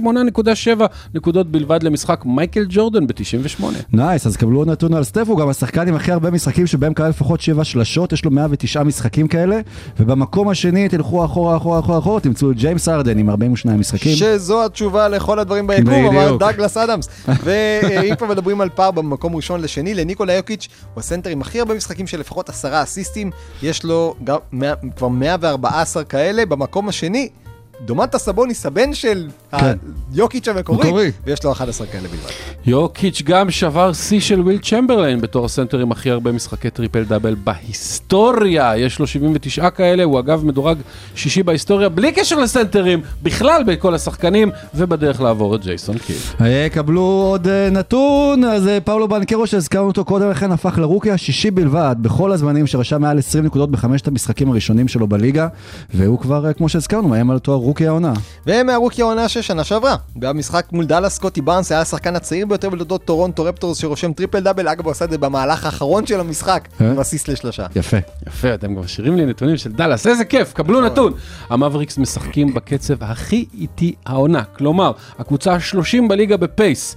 28.7 נקודות בלבד למשחק מייקל ג'ורדן ב-98. נייס, אז קבלו עוד נתון על סטף, הוא גם השחקן עם הכי הרבה משחקים שבהם קרה לפחות 7 שלשות, יש לו 109 משחקים כאלה, ובמקום השני תלכו אחורה, אחורה, אחורה, אחורה, תמצאו את ג'יימס ארדן עם 42 משחקים. שזו התשובה לכל הדברים ביקום, אמר. דאגלס אדמס. [laughs] ואם כבר מדברים על פער במקום ראשון לשני, לניקולה יוקיץ' הוא הסנטר עם הכי הרבה משחקים של לפחות עשרה אסיסטים, יש לו כבר 114 כאלה, במקום השני. דומנטה סבוניס הבן של כן. יוקיץ' המקורי, מקורי. ויש לו 11 כאלה בלבד. יוקיץ' גם שבר שיא של וויל צ'מברליין בתור הסנטר עם הכי הרבה משחקי טריפל דאבל בהיסטוריה. יש לו 79 כאלה, הוא אגב מדורג שישי בהיסטוריה, בלי קשר לסנטרים, בכלל בכל השחקנים, ובדרך לעבור את ג'ייסון. אה, קבלו עוד אה, נתון, אז אה, פאולו בנקרו שהזכרנו אותו קודם לכן הפך לרוקי השישי בלבד בכל הזמנים שרשם מעל 20 נקודות בחמשת המשחקים הראשונים שלו בליגה והוא כבר, אה, כמו שהזכרנו, מאיים על תואר רוקי העונה. ומהרוקי העונה של שנה שעברה. במשחק מול דאלאס סקוטי בארנס היה השחקן הצעיר ביותר בתולדות טורונטו רפטורס שרושם טריפל דאבל, אגב הוא עשה את זה במהלך האחרון של המשחק, אה? עם אסיסט לשלושה. יפה. יפה, אתם כבר משאירים לי נתונים של דאלאס, איזה כיף, קבלו נתון. המבריקס משחקים בקצב הכי איטי העונה, כלומר, הקבוצה ה-30 בליגה בפייס.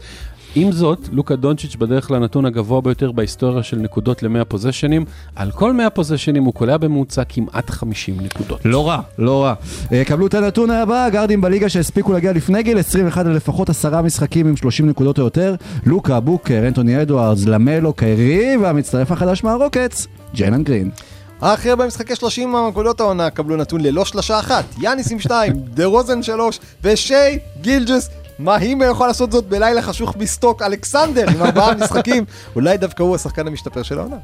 עם זאת, לוקה דונצ'יץ' בדרך לנתון הגבוה ביותר בהיסטוריה של נקודות ל-100 פוזיישנים. על כל 100 פוזיישנים הוא קולע בממוצע כמעט 50 נקודות. לא רע, לא רע. אה, קבלו את הנתון הבא, גארדים בליגה שהספיקו להגיע לפני גיל 21 ללפחות עשרה משחקים עם 30 נקודות או יותר, לוקה, בוקר, אנטוני אדוארדס, למלו, קיירי, והמצטרף החדש מהרוקטס, ג'יילן גרין. הכי הרבה משחקי 30 מהנקודות העונה קבלו נתון ללא שלושה אחת, יאניס עם שתיים, דה רוזן שלוש, ושי גילג'ס. מה הוא יכול לעשות זאת בלילה חשוך בסטוק אלכסנדר עם ארבעה משחקים? אולי דווקא הוא השחקן המשתפר של העונה.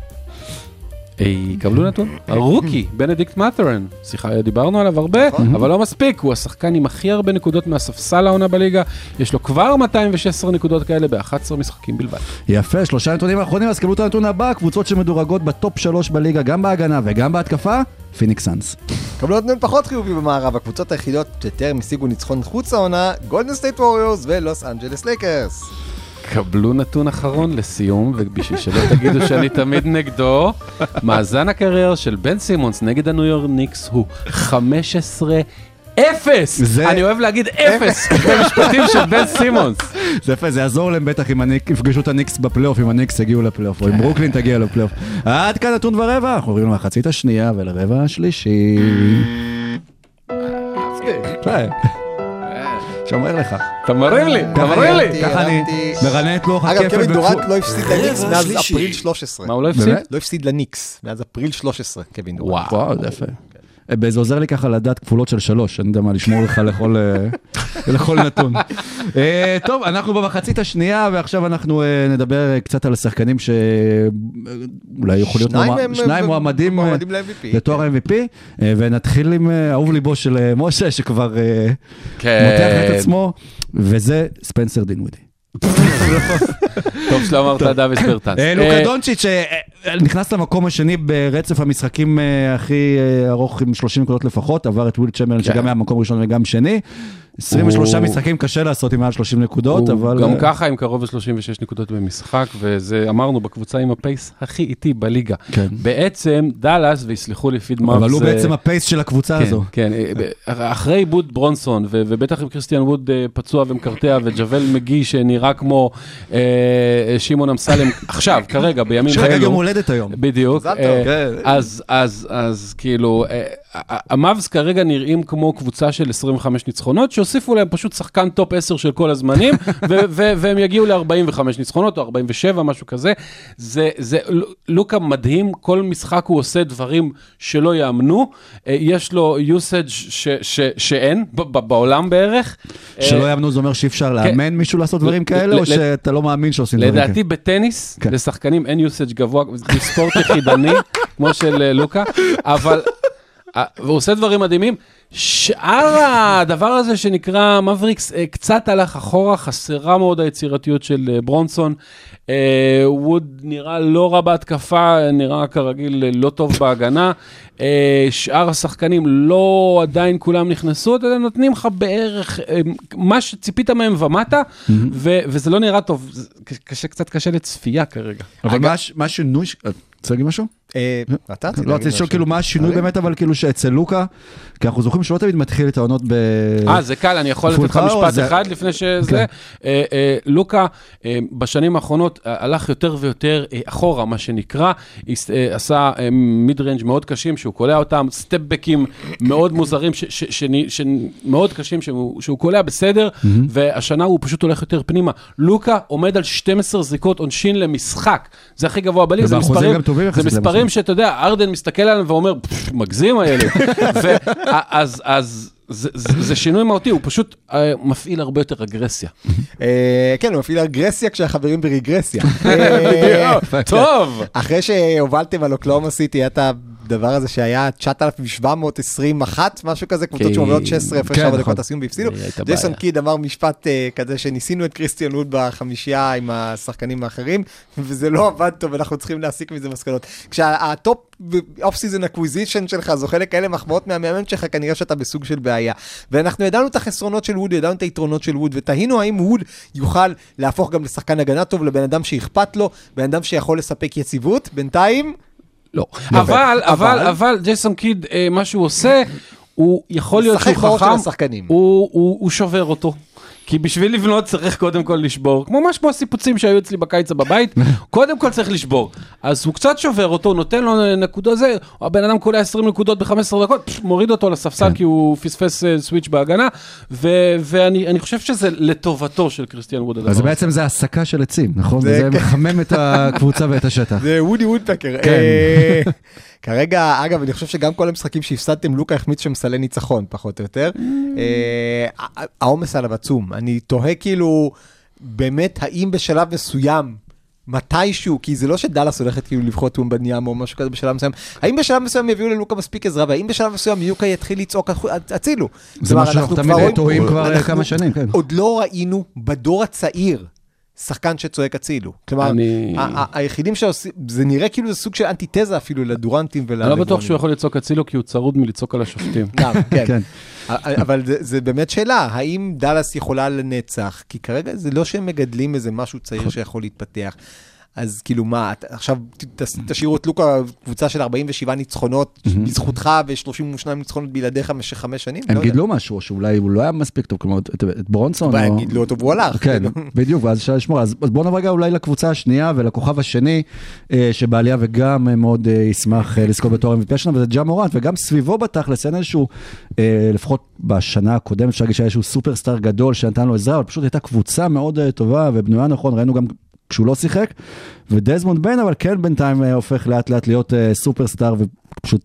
וקבלו נתון. הרוקי, בנדיקט מאטרן, סליחה, דיברנו עליו הרבה, אבל לא מספיק, הוא השחקן עם הכי הרבה נקודות מהספסל העונה בליגה, יש לו כבר 216 נקודות כאלה ב-11 משחקים בלבד. יפה, שלושה נתונים האחרונים, אז קבלו את הנתון הבא, קבוצות שמדורגות ב top שלוש בליגה, גם בהגנה וגם בהתקפה, פיניקס סאנס. קבלו נתון פחות חיובי במערב, הקבוצות היחידות שטרם השיגו ניצחון חוץ העונה, גולדן סטייט ווריורס ולוס אנג'לס לייקרס. קבלו נתון אחרון לסיום, ובשביל שלא תגידו שאני תמיד נגדו, מאזן הקריירה של בן סימונס נגד הניו יורק ניקס הוא 15 אפס! זה- אני אוהב להגיד אפס במשפטים של בן סימונס. זה יפה, זה יעזור להם בטח אם יפגשו את הניקס בפלייאוף, אם הניקס יגיעו לפלייאוף, או כן. אם ברוקלין תגיע לפלייאוף. עד כאן נתון ורבע, אנחנו עוברים למחצית השנייה ולרבע השלישי. שומר לך. אתה מרים לי, אתה מרים לי. ככה אני מרנה את לוח אגב, הכפל. קווין דורנט לא הפסיד לניקס רבע מאז. אפריל 13. מה הוא לא הפסיד? לא הפסיד לניקס מאז אפריל 13, קווין דורנט. וואו. וואו, זה יפה. זה עוזר לי ככה לדעת כפולות של שלוש, אני יודע מה, לשמור לך לכל, אה, [laughs] לכל נתון. אה, טוב, אנחנו במחצית השנייה, ועכשיו אנחנו אה, נדבר קצת על השחקנים שאולי יכול להיות שניים מועמד- שניים מועמדים. לתואר MVP, ונתחיל עם אה, אהוב ליבו של משה, שכבר כן. מותח את עצמו, וזה ספנסר דינווידי. טוב שלא אמרת דוויס ברטנס. אה, לוקה דונצ'יץ' אה, אה, נכנס למקום השני ברצף המשחקים הכי ארוך עם 30 נקודות לפחות, עבר את וויל צ'מברלין כן. שגם היה מקום ראשון וגם שני. 23 הוא- משחקים קשה לעשות עם מעל 30 נקודות, הוא אבל... גם אה, ככה עם קרוב ל-36 נקודות במשחק, וזה אמרנו בקבוצה עם ה pace הכי איטי בליגה. כן. בעצם דאלאס, ויסלחו לי פיד מארקס... אבל הוא אה, בעצם ה pace של הקבוצה כן, הזו. כן, אה, אחרי איבוד ברונסון, ו- ובטח עם קריסטיאן ווד פצוע ומקרטע, וג'וול מגי שנראה כמו אה, שמעון אמסלם, [laughs] עכשיו, כרגע, בימים שחגג יום האלו. הולדת היום. בדיוק. אה, כן. אז, אז, אז כאילו, אה, המאבס כרגע נראים כמו קבוצה של 25 ניצחונות, שהוסיפו להם פשוט שחקן top 10 של כל הזמנים, [laughs] והם יגיעו ל-45 ניצחונות או 47, משהו כזה. זה, זה, לוקה מדהים, כל משחק הוא עושה דברים שלא יאמנו. אה, יש לו ש- שאין בעולם בערך. שלא אה, יאמנו זה אומר שאי אפשר לאמן מישהו לעשות דברים כאלה, או שאתה לא מאמין שעושים דברים כאלה? לדעתי בטניס, כן. לשחקנים אין usage גבוה, זה ספורט יחידני, [laughs] כמו של אה, לוקה, אבל, והוא עושה דברים מדהימים. שאר הדבר הזה שנקרא מבריקס, אה, קצת הלך אחורה, חסרה מאוד היצירתיות של אה, ברונסון. אה, ווד נראה לא רע בהתקפה, נראה כרגיל אה, לא טוב בהגנה. אה, שאר השחקנים לא עדיין כולם נכנסו, אתה יודע, נותנים לך בערך אה, מה שציפית מהם ומטה, ו- וזה לא נראה טוב, קשה, קצת קשה לצפייה כרגע. אבל מה הש- מה השינוי, ש- אה, רוצה להגיד משהו? אה, אתה רצית לא, רציתי לשאול. כאילו מה השינוי תענה. באמת, אבל כאילו שאצל לוקה, כי אנחנו זוכרים שלא תמיד מתחיל את העונות ב... אה, זה קל, אני יכול לתת לך משפט זה- אחד לפני שזה. כן. אה, אה, לוקה, אה, בשנים האחרונות אה, הלך יותר ויותר אה, אחורה, מה שנקרא, אה, עשה mid range מאוד קשים, שהוא קולע אותם, סטפבקים מאוד מוזרים, ש- ש- שני- שמאוד קשים, שהוא קולע בסדר, והשנה הוא פשוט הולך יותר פנימה. לוקה עומד על 12 זריקות עונשין למשחק, זה הכי גבוה בליגה, זה מספרים, למשחק. שאתה יודע, ארדן מסתכל עליהם ואומר, "פפ, מגזים הילד. [laughs] ואז, אז, זה, זה, זה שינוי מהותי, הוא פשוט אה, מפעיל הרבה יותר אגרסיה. אה, כן, הוא מפעיל אגרסיה כשהחברים ברגרסיה. [laughs] אה, טוב. אחרי שהובלתם על אוקלהומה סיטי, היה את הדבר הזה שהיה 9,721, משהו כזה, קבוצות שמובילות 16 הפרש כן, ארבע נכון. דקות הסיום והפסידו. ג'ייסון קיד. אמר משפט אה, כזה שניסינו את קריסטיאן ווד בחמישייה עם השחקנים האחרים, וזה לא עבד טוב, אנחנו צריכים להסיק מזה מסקנות. כשה top off-season acquisition שלך זוכה לכאלה מחמאות מהמאמן שלך, כנראה שאתה בסוג של בעיה. ואנחנו ידענו את החסרונות של ווד, ידענו את היתרונות של ווד, ותהינו האם ווד יוכל להפוך גם לשחקן הגנה טוב, לבן אדם שאכפת לו, בן אדם שיכול לספק יציבות. בינתיים, לא. אבל, אבל, אבל, ג'ייסון קיד, אה, מה שהוא עושה, הוא יכול להיות שהוא חכם, הוא שובר אותו. כי בשביל לבנות צריך קודם כל לשבור, כמו ממש כמו הסיפוצים שהיו אצלי בקיץ בבית, [laughs] קודם כל צריך לשבור. אז הוא קצת שובר אותו, נותן לו נקודות זה, הבן אדם קולע 20 נקודות ב-15 דקות, פש, מוריד אותו לספסל כי הוא פספס אה, סוויץ' בהגנה, ו- ואני אני חושב שזה לטובתו של קריסטיאן ווד הדבר אז. בעצם זה הסקה של עצים, נכון? זה- וזה מחמם את הקבוצה ואת השטח. זה וודי וודפקר. אה, כרגע, אגב, אני חושב שגם כל המשחקים שהפסדתם, לוקה החמיץ שם סלי ניצחון, פחות או יותר. אה, ה- העומס עליו עצום. אני תוהה כאילו, באמת, האם בשלב מסוים, מתישהו, כי זה לא שדאלאס הולכת כאילו לבחור טומבניאם או משהו כזה בשלב מסוים, האם בשלב מסוים יביאו ללוקה מספיק עזרה, והאם בשלב מסוים יוקה יתחיל לצעוק "החו- הצילו? זה משהו שאנחנו אנחנו תמיד טועים כבר אנחנו כמה שנים, כן. עוד לא ראינו בדור הצעיר שחקן שצועק הצילו. כלומר, אני- היחידים שעושים, זה נראה כאילו זה סוג של אנטיתזה אפילו לדורנטים אני לא. בטוח שהוא יכול לצעוק הצילו כי הוא צרוד מלצעוק על השופטים. [laughs] גם, כן. כן. אבל זה, זה באמת שאלה, האם דאלאס יכולה לנצח? כי כרגע זה לא שהם מגדלים איזה משהו צעיר שיכול להתפתח. אז כאילו מה, עכשיו תשאירו את לוקה קבוצה של 47 ניצחונות בזכותך ו-32 ניצחונות בלעדיך במשך חמש שנים? הם לא. גידלו משהו, או שאולי הוא לא היה מספיק טוב, כלומר, את- ברונסון, או- גידלו אותו והוא הלך. כן, כאילו. [laughs] בדיוק, ואז אפשר לשמור. אז בואו נעבור רגע אולי לקבוצה השנייה ולכוכב השני, אה, שבעלייה וגם אה, מאוד אה, ישמח לזכות בתואר MVP שלנו, וזה ג'ה מורנט, וגם סביבו בתכלס אין איזשהו, לפחות בשנה הקודמת, אפשר להגיד שהיה איזשהו סופרסטאר גדול שנתן לו עזרה, אבל פשוט הייתה קבוצה מאוד טובה ובנויה נכון, ראינו גם כשהוא לא שיחק, ודזמונד ביין אבל כן בינתיים אה, הופך לאט לאט להיות אה, סופרסטאר ופשוט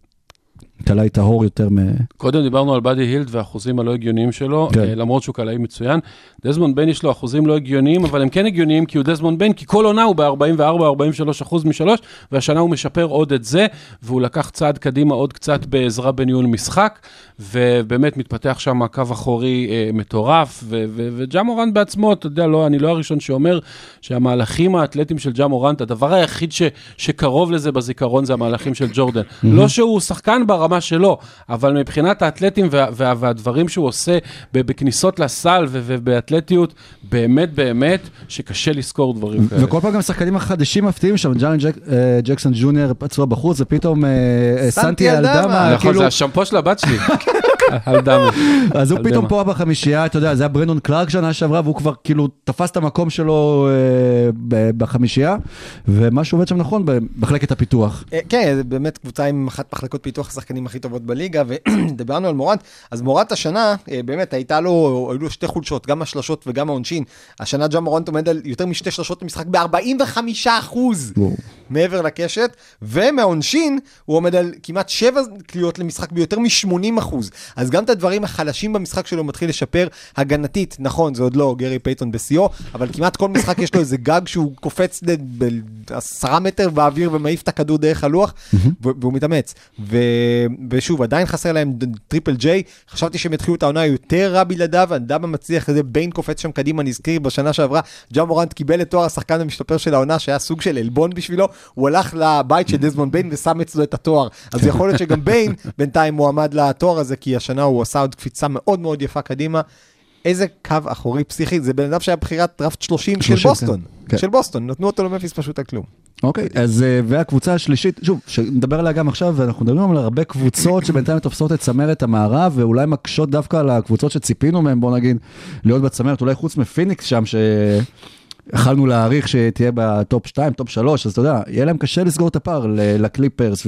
קלעי טהור יותר מ... קודם דיברנו על באדי הילד והאחוזים הלא הגיוניים שלו, כן. אה, למרות שהוא קלעי מצוין. דזמונד ביין יש לו אחוזים לא הגיוניים, אבל הם כן הגיוניים כי הוא דזמונד ביין, כי כל עונה הוא ב-44-43 אחוז משלוש, והשנה הוא משפר עוד את זה, והוא לקח צעד קדימה עוד קצת בעזרה בניהול משחק, ובאמת מתפתח שם קו אחורי אה, מטורף, ו- ו- מורנט בעצמו, אתה יודע, לא, אני לא הראשון שאומר שהמהלכים האתלטיים של ג'ה מורנט, הדבר היחיד ש- שקרוב לזה בזיכרון זה המהלכים של ג'ורדן. לא שהוא שחקן ברמה שלו, אבל מבחינת האתלטים וה, וה, והדברים שהוא עושה בכניסות לסל ובאתלטיות, באמת באמת שקשה לזכור דברים כאלה. וכל פעם גם השחקנים החדשים מפתיעים שם, ג'ארן ג'ק, אה, ג'קסון ג'וניור פצוע בחוץ, ופתאום אה, אה, סנטי אלדמה. אלדמה, נכון, כאילו, זה השמפו של הבת שלי, [laughs] על דמי. אז הוא אלדמה. פתאום פה בחמישייה, אתה יודע, זה היה ברנדון קלארק שנה שעברה, והוא כבר כאילו תפס את המקום שלו בחמישייה, ומה שעובד שם נכון במחלקת הפיתוח. כן, זה באמת קבוצה עם אחת מחלקות פיתוח השחקנים הכי טובות בליגה, ודיברנו על מורנט, אז מורנט השנה, אה, באמת הייתה לו, היו לו שתי חולשות, גם השלשות וגם העונשין. השנה ג'ה מורנט עומד על יותר משתי שלשות למשחק ב-45 אחוז. מעבר לקשת, ומהעונשין הוא עומד על כמעט שבע קליעות למשחק ביותר מ-80 אחוז. אז גם את הדברים החלשים במשחק שלו מתחיל לשפר הגנתית, נכון, זה עוד לא גרי פייטון בשיאו, אבל כמעט כל משחק יש לו איזה ג'אמפ שהוא קופץ בעשרה מטר באוויר ומעיף את הכדור דרך הלוח, והוא מתאמץ. ו- ושוב, עדיין חסר להם טריפל ג'יי, חשבתי שהם יתחילו את העונה יותר רע בלעדיו, אדם מצליח הזה, ביין קופץ שם קדימה, נזכיר בשנה שעברה, ג'ה מורנט קיבל את תואר השחקן המשתפר של העונה, שהיה סוג של עלבון בשבילו, הוא הלך לבית של דזמונד ביין ושם אצלו את התואר. אז יכול להיות שגם ביין בינתיים מועמד לתואר הזה, כי השנה הוא עשה עוד קפיצה מאוד מאוד יפה קדימה. איזה קו אחורי פסיכי, זה בן אדם שהיה בחירת דראפט 30 של 30, בוסטון. כן. של בוסטון, נתנו אותו לממפיס פשוט על כלום. אוקיי, אז אה, והקבוצה השלישית, שוב, שנדבר עליה גם עכשיו, ואנחנו מדברים על הרבה קבוצות שבינתיים תופסות את צמרת המערב, ואולי מקשות דווקא על הקבוצות שציפינו מהן, בוא נגיד, להיות בצמרת, אולי חוץ מפיניקס שם, ש... יכלנו להעריך שתהיה ב top 2, top 3, אז אתה יודע, יהיה להם קשה לסגור את הפער לקליפרס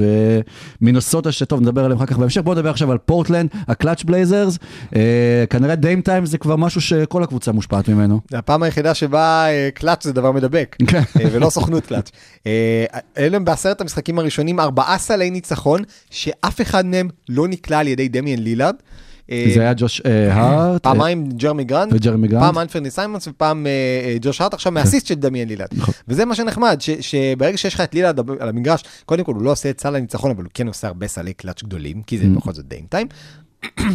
ומינוסוטה שטוב, נדבר עליהם אחר כך בהמשך. בואו נדבר עכשיו על פורטלנד, הקלאץ' בלייזרס, אה, כנראה Dame Time זה כבר משהו שכל הקבוצה מושפעת ממנו. זה הפעם היחידה שבה אה, קלאץ' זה דבר מדבק, כן. אה, ולא סוכנות קלאץ'. אה, אלו הם בעשרת המשחקים הראשונים ארבעה סלי ניצחון, שאף אחד מהם לא נקלע על ידי דמיאן לילארד. אה, זה היה ג'וש אה, הארט, אה, פעמיים ג'רמי גרנט, וג'רמי גרנט. פעם אנפרני סיימונס ופעם אה, אה, ג'וש הארט, עכשיו מאסיסט של דמיאן לילארד. נכון. וזה מה שנחמד, שברגע שיש לך את לילארד על המגרש, קודם כל הוא לא עושה את סל הניצחון, אבל הוא כן עושה הרבה סלי קלאץ' גדולים, כי זה Mm. בכל זאת Dame Time. [clears throat]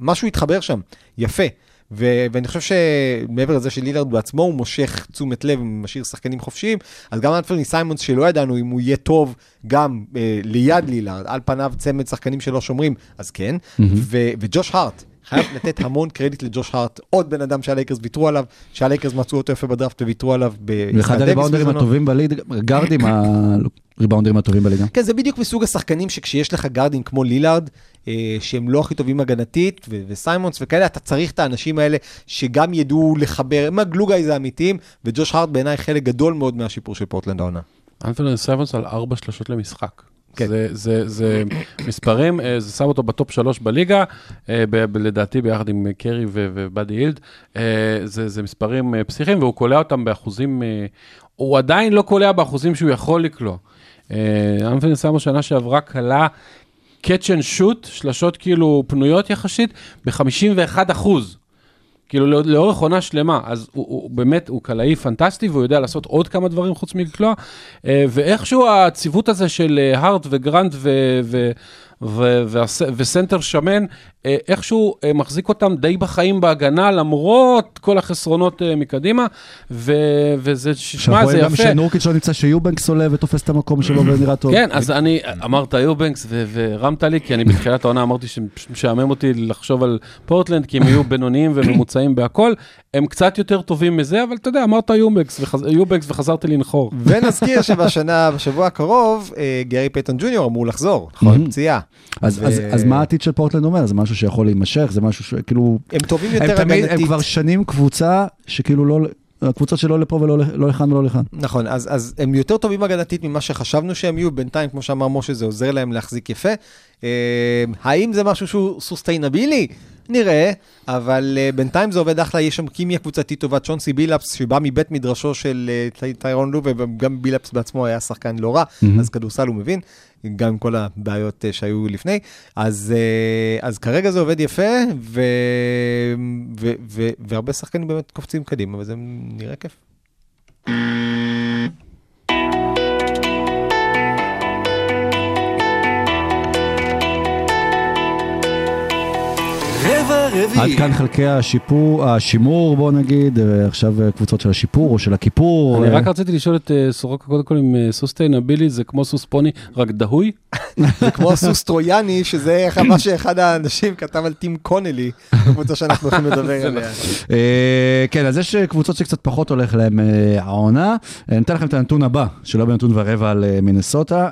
ומשהו התחבר שם, יפה. ו- ואני חושב שמעבר לזה שלילארד בעצמו הוא מושך תשומת לב, משאיר שחקנים חופשיים, אז גם אנפרני סיימונס שלא ידענו אם הוא יהיה טוב גם אה, ליד לילארד, על פניו צמד שחקנים שלא שומרים, אז כן. ו- וג'וש הארט, חייב לתת המון קרדיט לג'וש הארט, עוד בן אדם שהלייקרס ויתרו עליו, שהלייקרס מצאו אותו יפה בדראפט וויתרו עליו. ואחד הריבאונדרים בזמנו. הטובים בליגה, גארדים [coughs] הריבאונדרים הטובים בליגה. כן, זה בדיוק מסוג השחקנים שכשיש לך גארדים כמו לילארד, אה, שהם לא הכי טובים הגנתית, ו- וסיימונס וכאלה, אתה צריך את האנשים האלה שגם ידעו לחבר, הם ה glue guys האמיתיים, וג'וש הארט בעיניי חלק גדול מאוד מהשיפור של פורטלנד העונה. אנפרני סיימונס על ארבע שלושות למשחק. כן. זה, זה, זה מספרים, אה, זה שם אותו ב top שלוש בליגה, אה, ב- ב- לדעתי ביחד עם קרי ו- ובאדי הילד. אה, זה, זה מספרים פסיכיים, והוא קולע אותם באחוזים, הוא עדיין לא קולע באחוזים שהוא יכול לקלוע. אה, אנפרני סיימונס שנה שעברה קלע catch and shoot, שלשות כאילו פנויות יחסית, ב-51 אחוז. כאילו לא- לאורך עונה שלמה, אז הוא, הוא באמת, הוא קלעי פנטסטי, והוא יודע לעשות עוד כמה דברים חוץ מקלוע, אה, ואיכשהו הציוות הזה של אה, הארט וגרנט ו... ו ו- והס- וסנטר שמן, אה, איכשהו אה, מחזיק אותם די בחיים בהגנה, למרות כל החסרונות אה, מקדימה, ו- וזה, שמע, זה רואים גם יפה. שנורקיץ' לא נמצא, שיובנקס עולה ותופס את המקום שלו [clears throat] ונראה טוב. כן, אז אני, אמרת יובנקס ו- והרמת לי, כי אני בתחילת העונה אמרתי שמשעמם אותי לחשוב על פורטלנד, כי הם יהיו בינוניים וממוצעים בהכל. הם קצת יותר טובים מזה, אבל אתה יודע, אמרת יובנקס, וחז... יובנקס וחזרתי לנחור. ונזכיר שבשנה, בשבוע הקרוב, גרי פייטון ג'וניור אמור לחזור, נכון? פציעה. אז, ו- אז, אז מה העתיד של פורטלנד אומר? זה משהו שיכול להימשך? זה משהו שכאילו... הם טובים הם יותר תמיד, הם הגנתית. כבר שנים קבוצה שכאילו לא... הקבוצות שלא לפה ולא לא לכאן ולא לכאן. נכון, אז, אז הם יותר טובים הגנתית ממה שחשבנו שהם יהיו, בינתיים, כמו שאמר משה, זה עוזר להם להחזיק יפה. אה, האם זה משהו שהוא sustainable? נראה, אבל אה, בינתיים זה עובד אחלה, יש שם כימיה קבוצתית טובה, צ'ונסי בילאפס, שבא מבית מדרשו של אה, טי- טיירון לו, וגם בילאפס בעצמו היה שחקן לא רע, מהמם. אז כדורסל הוא מבין, גם עם כל הבעיות אה, שהיו לפני. אז, אה, אז כרגע זה עובד יפה, ו, ו, ו, והרבה שחקנים באמת קופצים קדימה, וזה נראה כיף. רבע עד רביעי. כאן חלקי השיפור, השימור בוא נגיד, אה, עכשיו אה, קבוצות של השיפור או של הכיפור. אני אה, רק רציתי לשאול את סורוקה, קודם כל, אם סוסטיינבילי זה כמו סוס פוני, רק דהוי? [laughs] זה כמו הסוס טרויאני, שזה מה [coughs] שאחד האנשים כתב על טים קונלי, בקבוצה שאנחנו הולכים [laughs] לדבר עליה. אה, כן, אז יש קבוצות שקצת פחות הולך אה, העונה. אני אתן לכם את הנתון הבא, שלא בנתון ורבע על מינסוטה.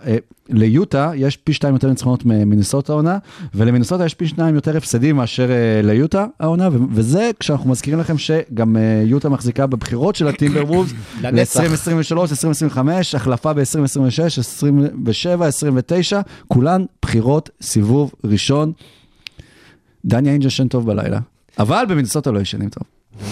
ליוטה יש פי שתיים יותר ניצחונות ממינסוטה העונה, ולמינסוטה יש פי שניים יותר הפסדים מאשר אה, ליוטה העונה, וזה כשאנחנו מזכירים לכם שגם אה, יוטה מחזיקה בבחירות של הטימבר וולס [coughs] לנצח. ל-2023, 2025, החלפה ב-2026, 27, 29, כולן בחירות סיבוב ראשון. דני איינג' ישן טוב בלילה, אבל במינסוטה לא ישנים טוב.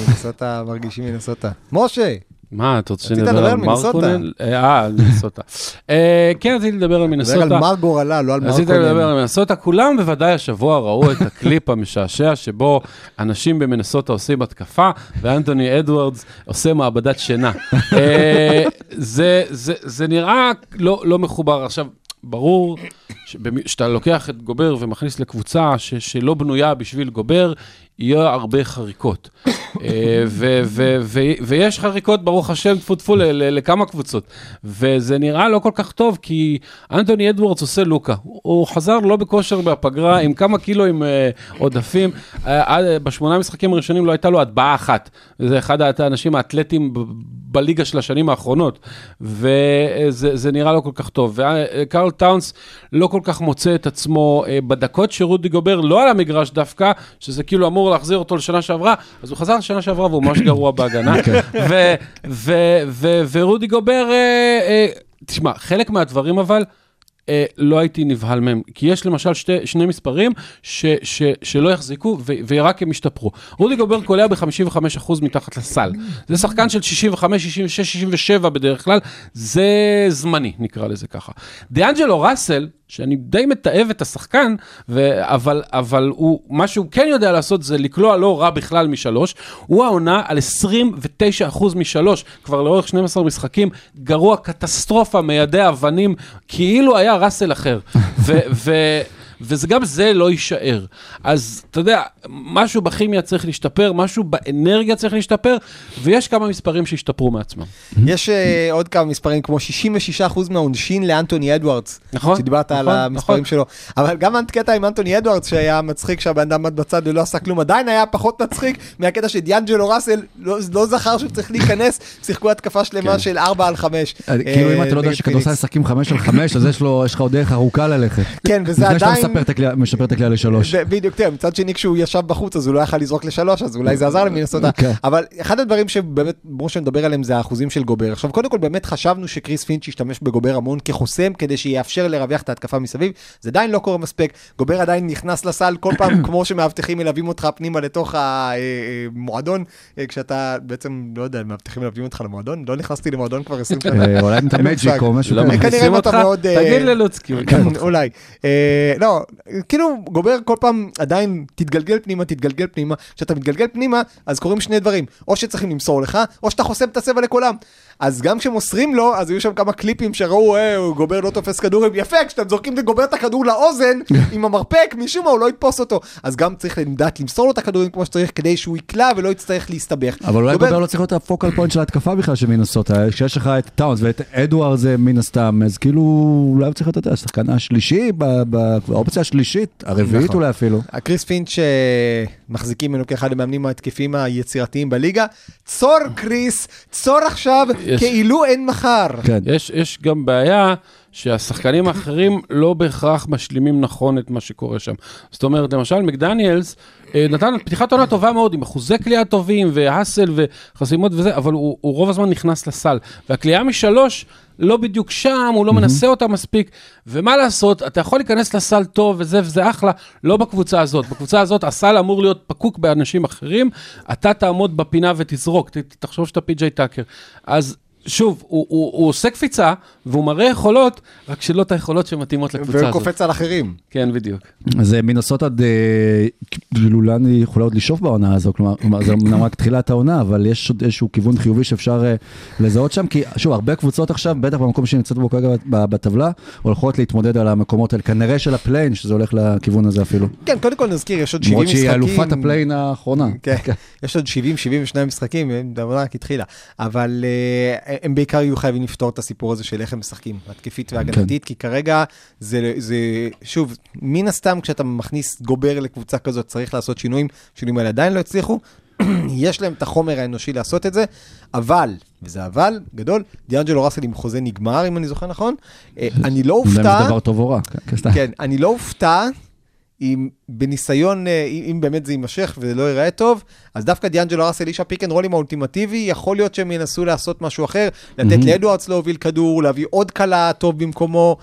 מנסוטה מרגישים מנסוטה. משה, מה, אתה רוצה לדבר על. מרקונן? אה, על מינסוטה. אה, כן, רציתי לדבר על נדבר מינסוטה. על מר גורלה, לא על מר רציתי לדבר. על מנסוטה, כולם בוודאי השבוע ראו את הקליפ המשעשע שבו אנשים במנסוטה עושים התקפה ואנטוני אדוארדס עושה מעבדת שינה. אה, זה, נראה לא, לא מחובר. עכשיו, ברור שאתה לוקח את גובר ומכניס לקבוצה ש, שלא בנויה בשביל גובר, יהיה הרבה חריקות. אה, ויש חריקות, ברוך השם, טפו טפו לכמה קבוצות. וזה נראה לא כל כך טוב, כי אנטוני אדוורדס עושה לוקה. הוא- חזר לא בכושר בפגרה, עם כמה קילו עם אה, עודפים. אה, בשמונה המשחקים הראשונים לא הייתה לו הטבעה אחת. זה אחד האנשים האתלטים ב- בליגה של השנים האחרונות. וזה זה נראה לא כל כך טוב. וקרל טאונס לא כל כך מוצא את עצמו בדקות שרודי גובר לא על המגרש דווקא, שזה כאילו אמור להחזיר אותו לשנה שעברה, אז הוא חזר לשנה שעברה והוא ממש גרוע בהגנה. [laughs] ו- ורודי גובר, אה, אה, תשמע, חלק מהדברים אבל, אה, לא הייתי נבהל מהם, כי יש למשל שתי, שני מספרים ש, ש, שלא יחזיקו ו, ורק הם ישתפרו. רודי גובר קולע ב-55% מתחת לסל. זה שחקן של 65, 66, 67 בדרך כלל, זה זמני, נקרא לזה ככה. דיאנג'לו ראסל, שאני די מתעב את השחקן, ו... אבל, אבל הוא, מה שהוא כן יודע לעשות זה לקלוע לא רע בכלל משלוש, הוא העונה על 29% משלוש, כבר לאורך 12 משחקים, גרוע, קטסטרופה, מיידי אבנים, כאילו היה ראסל אחר. [laughs] ו... ו... וזה גם זה לא יישאר. אז אתה יודע, משהו בכימיה צריך להשתפר, משהו באנרגיה צריך להשתפר, ויש כמה מספרים שהשתפרו מעצמם. יש אה, עוד כמה מספרים, כמו 66% מהעונשין לאנטוני אדוארדס. נכון, שדיברת על נכון, המספרים נכון. שלו. אבל גם הקטע עם אנטוני אדוארדס, שהיה מצחיק שהבן אדם עמד בצד ולא עשה כלום, עדיין היה פחות מצחיק מהקטע שדיאנג'לו ראסל לא לא זכר שהוא צריך להיכנס, [laughs] שיחקו התקפה שלמה של 4 על 5. כאילו אם אתה לא יודע שכדורסל משחקים 5 על 5, אז יש לך עוד דרך ארוכה ללכת. כן, וזה עדיין... משפר את הקליעה לשלוש. בדיוק, תראה, מצד שני כשהוא ישב בחוץ אז הוא לא יכל לזרוק לשלוש, אז אולי זה עזר למינסוטה. כן. אבל אחד הדברים שבאמת, משה מדבר עליהם זה האחוזים של גובר. עכשיו, קודם כל באמת חשבנו שקריס פינץ' ישתמש בגובר המון כחוסם, כדי שיאפשר לרווח את ההתקפה מסביב. זה עדיין לא קורה מספיק. גובר עדיין נכנס לסל כל פעם, [coughs] כמו שמאבטחים מלווים אותך פנימה לתוך המועדון, אה, כשאתה בעצם, לא יודע, מאבטחים מלווים אותך למועדון? לא נכנסתי למועדון כבר 20 שנה. אה, אולי את אין לי המג'יק מושג. או משהו לא כזה. כנראה אתה אותך? מאוד, אה, תגיד ללוצקי. אולי. אה, לא, כאילו גובר כל פעם עדיין תתגלגל פנימה, תתגלגל פנימה. כשאתה מתגלגל פנימה, אז קורים שני דברים. או שצריכים למסור לך, או שאתה חוסם את הצבע לכולם. אז גם כשמוסרים לו, אז היו שם כמה קליפים שראו, אה, הוא גובר לא תופס כדורים. יפה, כשאתם זורקים את גובר את הכדור לאוזן עם המרפק, משום מה הוא לא יתפוס אותו. אז גם צריך לדעת למסור לו את הכדורים כמו שצריך, כדי שהוא יקלע ולא יצטרך להסתבך. אבל אולי גובר- לא צריך להיות ה focal point של ההתקפה בכלל של מינסוטה, כשיש לך את טאונס ואת אדוארדס, זה מן הסתם, אז כאילו אולי הוא צריך להיות, השחקן השלישי, באופציה השלישית, הרביעית נכון. אולי אפילו. כריס פינץ' אה, מחזיקים ממנו כאחד המאמנים ההתקפיים היצירתיים בליגה. עצור כריס, עצור עכשיו, יש- כאילו אין מחר. כן. יש, יש גם בעיה שהשחקנים האחרים לא בהכרח משלימים נכון את מה שקורה שם. זאת אומרת, למשל מקדניאלס אה, נתן פתיחת עונה טובה מאוד, עם אחוזי קליעה טובים, והאסל וחסימות וזה, אבל הוא, הוא רוב הזמן נכנס לסל. והקליעה משלוש לא בדיוק שם, הוא לא מנסה אותה מספיק, ומה לעשות, אתה יכול להיכנס לסל טוב וזה וזה אחלה, לא בקבוצה הזאת. בקבוצה הזאת הסל אמור להיות פקוק באנשים אחרים, אתה תעמוד בפינה ותזרוק, ת, תחשוב שאתה פי.ג'יי טאקר. אז שוב, הוא, הוא, הוא עושה קפיצה, והוא מראה יכולות, רק שלא את היכולות שמתאימות לקבוצה והוא הזאת. קופץ על אחרים. כן, בדיוק. אז אה, מינסוטה ד- כאילו לאן היא יכולה עוד לשאוף בעונה הזו, כלומר, זה אמנם רק תחילת העונה, אבל יש עוד איזשהו כיוון חיובי שאפשר אה, לזהות שם, כי שוב, הרבה קבוצות עכשיו, בטח במקום שנמצאת בו כרגע בטבלה, הולכות להתמודד על המקומות האלה, כנראה של ה play-in, שזה הולך לכיוון הזה אפילו. כן, קודם כל נזכיר, יש עוד 70 למרות משחקים. שהיא אלופת ה play-in האחרונה. כן, יש עוד 70-72 משחקים, העונה רק התחילה. אבל אה, הם בעיקר יהיו חייבים לפתור את הסיפור הזה של איך הם משחקים, התקפית והגנתית, כי כרגע זה, זה, שוב, מן הסתם כשאתה מכניס גובר לקבוצה כזאת, צריך לעשות שינויים, השינויים האלה עדיין לא הצליחו. [clears throat] יש להם את החומר האנושי לעשות את זה, אבל, וזה אבל גדול, דיאנג'לו ראסל עם חוזה נגמר, אם אני זוכר נכון. אה, אני לא זה אופתע, דבר טוב או רע. כן, כן. כן, אני לא אופתע אם בניסיון, אה, אם באמת זה יימשך וזה לא ייראה טוב, אז דווקא דיאנג'לו ראסל איש ה pick and roll ים האולטימטיבי, יכול להיות שהם ינסו לעשות משהו אחר, לתת מהמם. לאדוארדס להוביל כדור, להביא עוד קלע טוב במקומו,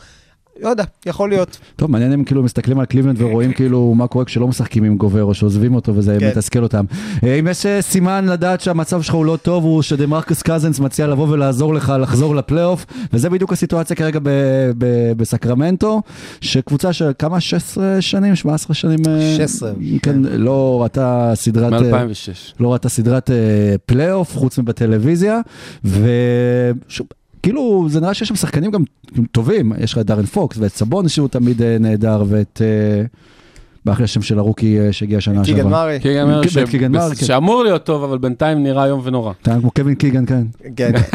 לא יודע, יכול להיות. טוב, מעניין אם כאילו מסתכלים על קליבלנד ורואים כאילו מה קורה כשלא משחקים עם גובר או שעוזבים אותו וזה כן. מתסכל אותם. אה, אם יש אה, סימן לדעת שהמצב שלך הוא לא טוב, הוא שדמרקוס קזנס מציע לבוא ולעזור לך לחזור לפלייאוף, וזה בדיוק הסיטואציה כרגע ב- ב- בסקרמנטו, שקבוצה של כמה? 16 שנים? 17 שנים? אה, 16, כן, לא ראתה סדרת... אה, מ-2006. לא ראתה סדרת פלייאוף חוץ מבטלוויזיה, וכאילו זה נראה שיש שם שחקנים גם טובים, יש לך את דארן פוקס ואת סבוניס שהוא תמיד אה, נהדר, ואת, אה, ברח לי השם של ה rookie אה, שהגיע שנה קיגן שעברה. מארי. קיגן מארי, בית קיגן מארי, כן. שאמור להיות טוב, אבל בינתיים נראה איום ונורא. אתה כמו קווין קיגן, כן. כן. [laughs]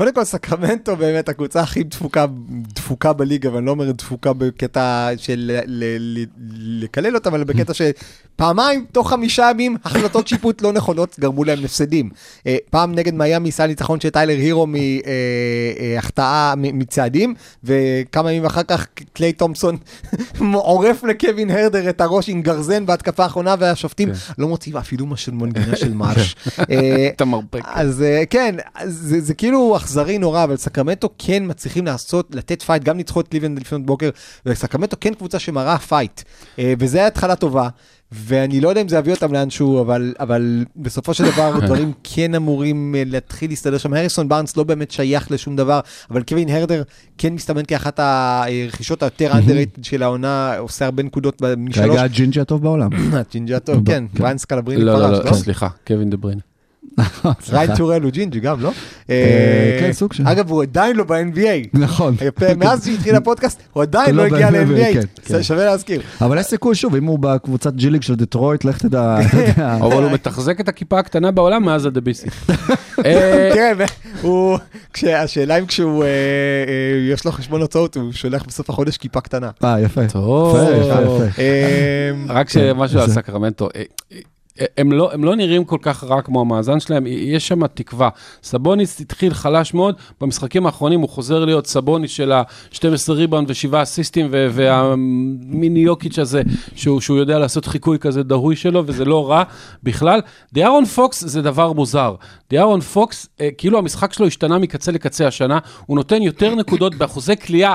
קודם כל סקרמנטו באמת הקבוצה הכי דפוקה, דפוקה בליגה, ואני לא אומר דפוקה בקטע של ל- ל- ל- לקלל אותם, אלא בקטע שפעמיים, תוך חמישה ימים, החלטות שיפוט לא נכונות גרמו להם הפסדים. אה, פעם נגד מיאמי סל ניצחון של טיילר הירו מהחטאה, מצעדים, וכמה ימים אחר כך קליי תומפסון [laughs] עורף לקווין הרדר את הראש עם גרזן בהתקפה האחרונה, והשופטים כן. לא מוצאים אפילו משהו מנגינה של מרש. [laughs] אה, את המרפק. אז אה, כן, זה כאילו אכזרי נורא, אבל סקרמנטו כן מצליחים לעשות, לתת fight, גם ניצחו את קליבלנד לפנות בוקר, וסקרמנטו כן קבוצה שמראה fight, אה, וזה היה התחלה טובה. ואני לא יודע אם זה יביא אותם לאנשהו, אבל, אבל בסופו של דבר [laughs] דברים כן אמורים אה, להתחיל להסתדר שם. הריסון בארנס לא באמת שייך לשום דבר, אבל קווין הרדר כן מסתמן כאחת הרכישות היותר underrated של העונה, עושה הרבה נקודות משלוש. כרגע הג'ינג'י הטוב בעולם. [laughs] ג'ינג'י הטוב, [laughs] כן, כן. בריין סקלבריני לא, פרש, לא, לא, סליחה, קווין דה בריין. ריין טורל הוא ג'ינג'י גם, לא? אה, כן, סוג של- אגב, הוא עדיין לא ב-NBA. נכון. מאז שהתחיל הפודקאסט, הוא עדיין לא לא הגיע ל-NBA. כן, כן. שווה להזכיר. אבל יש סיכוי, שוב, אם הוא בקבוצת G League של דטרויט, לך תדע. [laughs] אבל הוא מתחזק את הכיפה הקטנה בעולם מאז הדביסי. [laughs] אה, הוא, כשהשאלה אם כשהוא, אה, אה, יש לו חשבון הוצאות, הוא שולח בסוף החודש כיפה קטנה. אה, יפה. טוב. אה, רק שמשהו על סקרמנטו. הם לא, הם לא נראים כל כך רע כמו המאזן שלהם, יש שם תקווה. סבוניס התחיל חלש מאוד, במשחקים האחרונים הוא חוזר להיות סבוניס של ה-12 ריבאונד ו-7 אסיסטים, והמיני יוקיץ' הזה, שהוא, שהוא יודע לעשות חיקוי כזה דהוי שלו, וזה לא רע בכלל. דיארון פוקס זה דבר מוזר. דיארון פוקס, אה, כאילו המשחק שלו השתנה מקצה לקצה השנה, הוא נותן יותר נקודות באחוזי קליעה.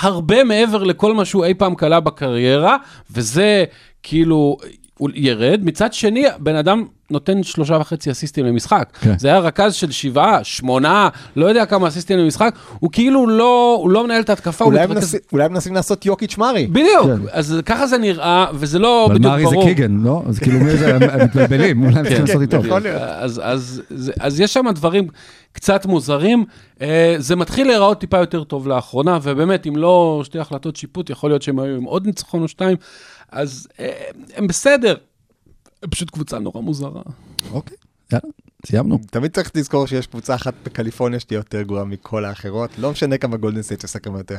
הרבה מעבר לכל מה שהוא אי פעם כלה בקריירה, וזה כאילו, הוא ירד, מצד שני, בן אדם נותן שלושה וחצי אסיסטים למשחק. כן. זה היה רכז של שבעה, שמונה, לא יודע כמה אסיסטים למשחק, הוא כאילו לא, הוא לא מנהל את ההתקפה, הוא מתרכז... מנסים- אולי מנסים לעשות יוקיץ' מארי. בדיוק, כן. אז ככה זה נראה, וזה לא אבל בדיוק מארי זה ברור. קיגן, לא? אז כאילו מי זה, הם מתבלבלים, אולי הם צריכים לעשות איתו. יכול להיות. אז, אז, אז, אז יש שם דברים קצת מוזרים. אה, זה מתחיל להיראות טיפה יותר טוב לאחרונה, ובאמת, אם לא שתי החלטות שיפוט, יכול להיות שהם היו עם עוד ניצחון או שתיים, אז אה, הם בסדר. הם פשוט קבוצה נורא מוזרה. אוקיי, יאללה, סיימנו. תמיד צריך לזכור שיש קבוצה אחת בקליפורניה שתהיה יותר גרועה מכל האחרות. לא משנה כמה גולדן סטייט עושה כמה יותר,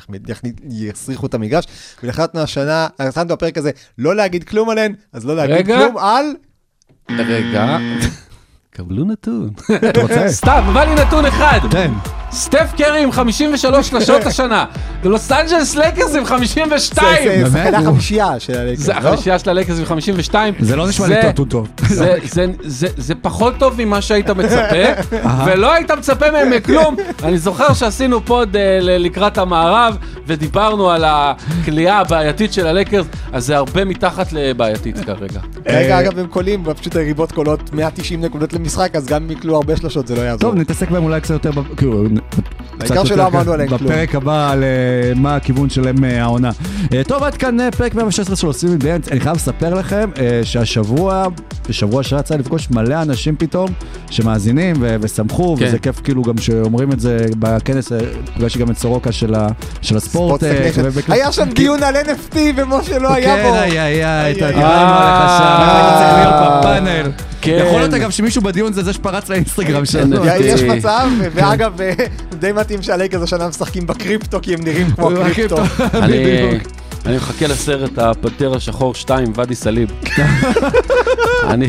יסריחו את המגרש. והחלטנו השנה, החלטנו בפרק הזה לא להגיד כלום עליהן, אז לא להגיד רגע. כלום על... רגע. [laughs] קבלו נתון. אתה [laughs] רוצה? סתם, בא לי נתון אחד. תן. סטף קרי עם 53 שלשות [laughs] השנה. ולוס אנג'לס לייקרס עם 52. זה נו. החמישייה של הלייקרס, זה לא? החמישייה של הלייקרס עם 52. זה לא נשמע לי נתון טוב. זה, זה, זה, זה פחות טוב ממה שהיית מצפה, [laughs] ולא היית מצפה מהם מכלום. אני זוכר שעשינו pod אה, לקראת המערב, ודיברנו על הקליעה הבעייתית של הלייקרס, אז זה הרבה מתחת לבעייתית כרגע. [laughs] כרגע אגב הם קולים, פשוט היריבות קולות 190 נקודות למשחק, אז גם אם יקלו הרבה שלושות זה לא יעזור. טוב, נתעסק בהם אולי קצת יותר, ב- כאילו, העיקר שלא אמרנו עליהם כלום. בפרק הבא על אה, מה הכיוון שלהם אה, העונה. אה, טוב, עד כאן פרק 116 של עושים באנץ. אני חייב לספר לכם שהשבוע, בשבוע שהיה יצא לפגוש מלא אנשים פתאום שמאזינים ושמחו, כן. וזה כיף כאילו גם שאומרים את זה בכנס, פגשתי גם את סורוקה של הספורט. היה שם דיון על NFT ומשה לא היה כן, בו. היה, היה, את איי. עליך שם. אתה צריך להיות בפאנל. כן. יכול להיות אגב שמישהו בדיון זה זה שפרץ לאינסטגרם שלנו. יא- יש אה, מצב, ואגב, אה, די מתאים שהלייקרס השנה משחקים בקריפטו, כי הם נראים כמו קריפטו. [laughs] אני, בדיוק. אני מחכה לסרט הפנתר השחור 2, ואדי סאליב. [laughs] אני...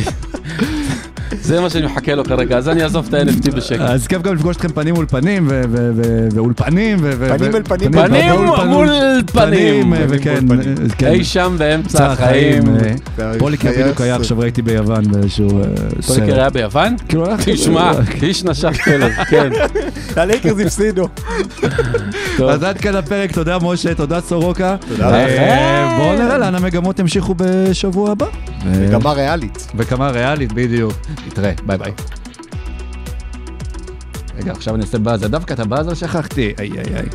זה מה שאני מחכה לו כרגע, אז אני אעזוב את ה-NFT בשקט. אז כיף גם לפגוש אתכם פנים מול פנים ו- ו- ו- ואולפנים. פנים אל פנים. פנים מול פנים. אה, וכן, מול אה, כן. אי שם באמצע החיים. אה, פוליקר בדיוק היה סרט. עכשיו ראיתי ביוון באיזשהו אה, פוליקר היה ביוון? כאילו תשמע, [laughs] איש נשך כלב, [laughs] כן. הלייקרס הפסידו. אז עד כאן הפרק, תודה משה, תודה סורוקה. תודה אה, לכם. בואו נראה לאן המגמות ימשיכו בשבוע הבא. ו- מגמה ריאלית. וכמה ריאלית, בדיוק. נתראה, ביי ביי. רגע, עכשיו אני אעשה באזה, דווקא את הבאזה שכחתי. איי איי איי.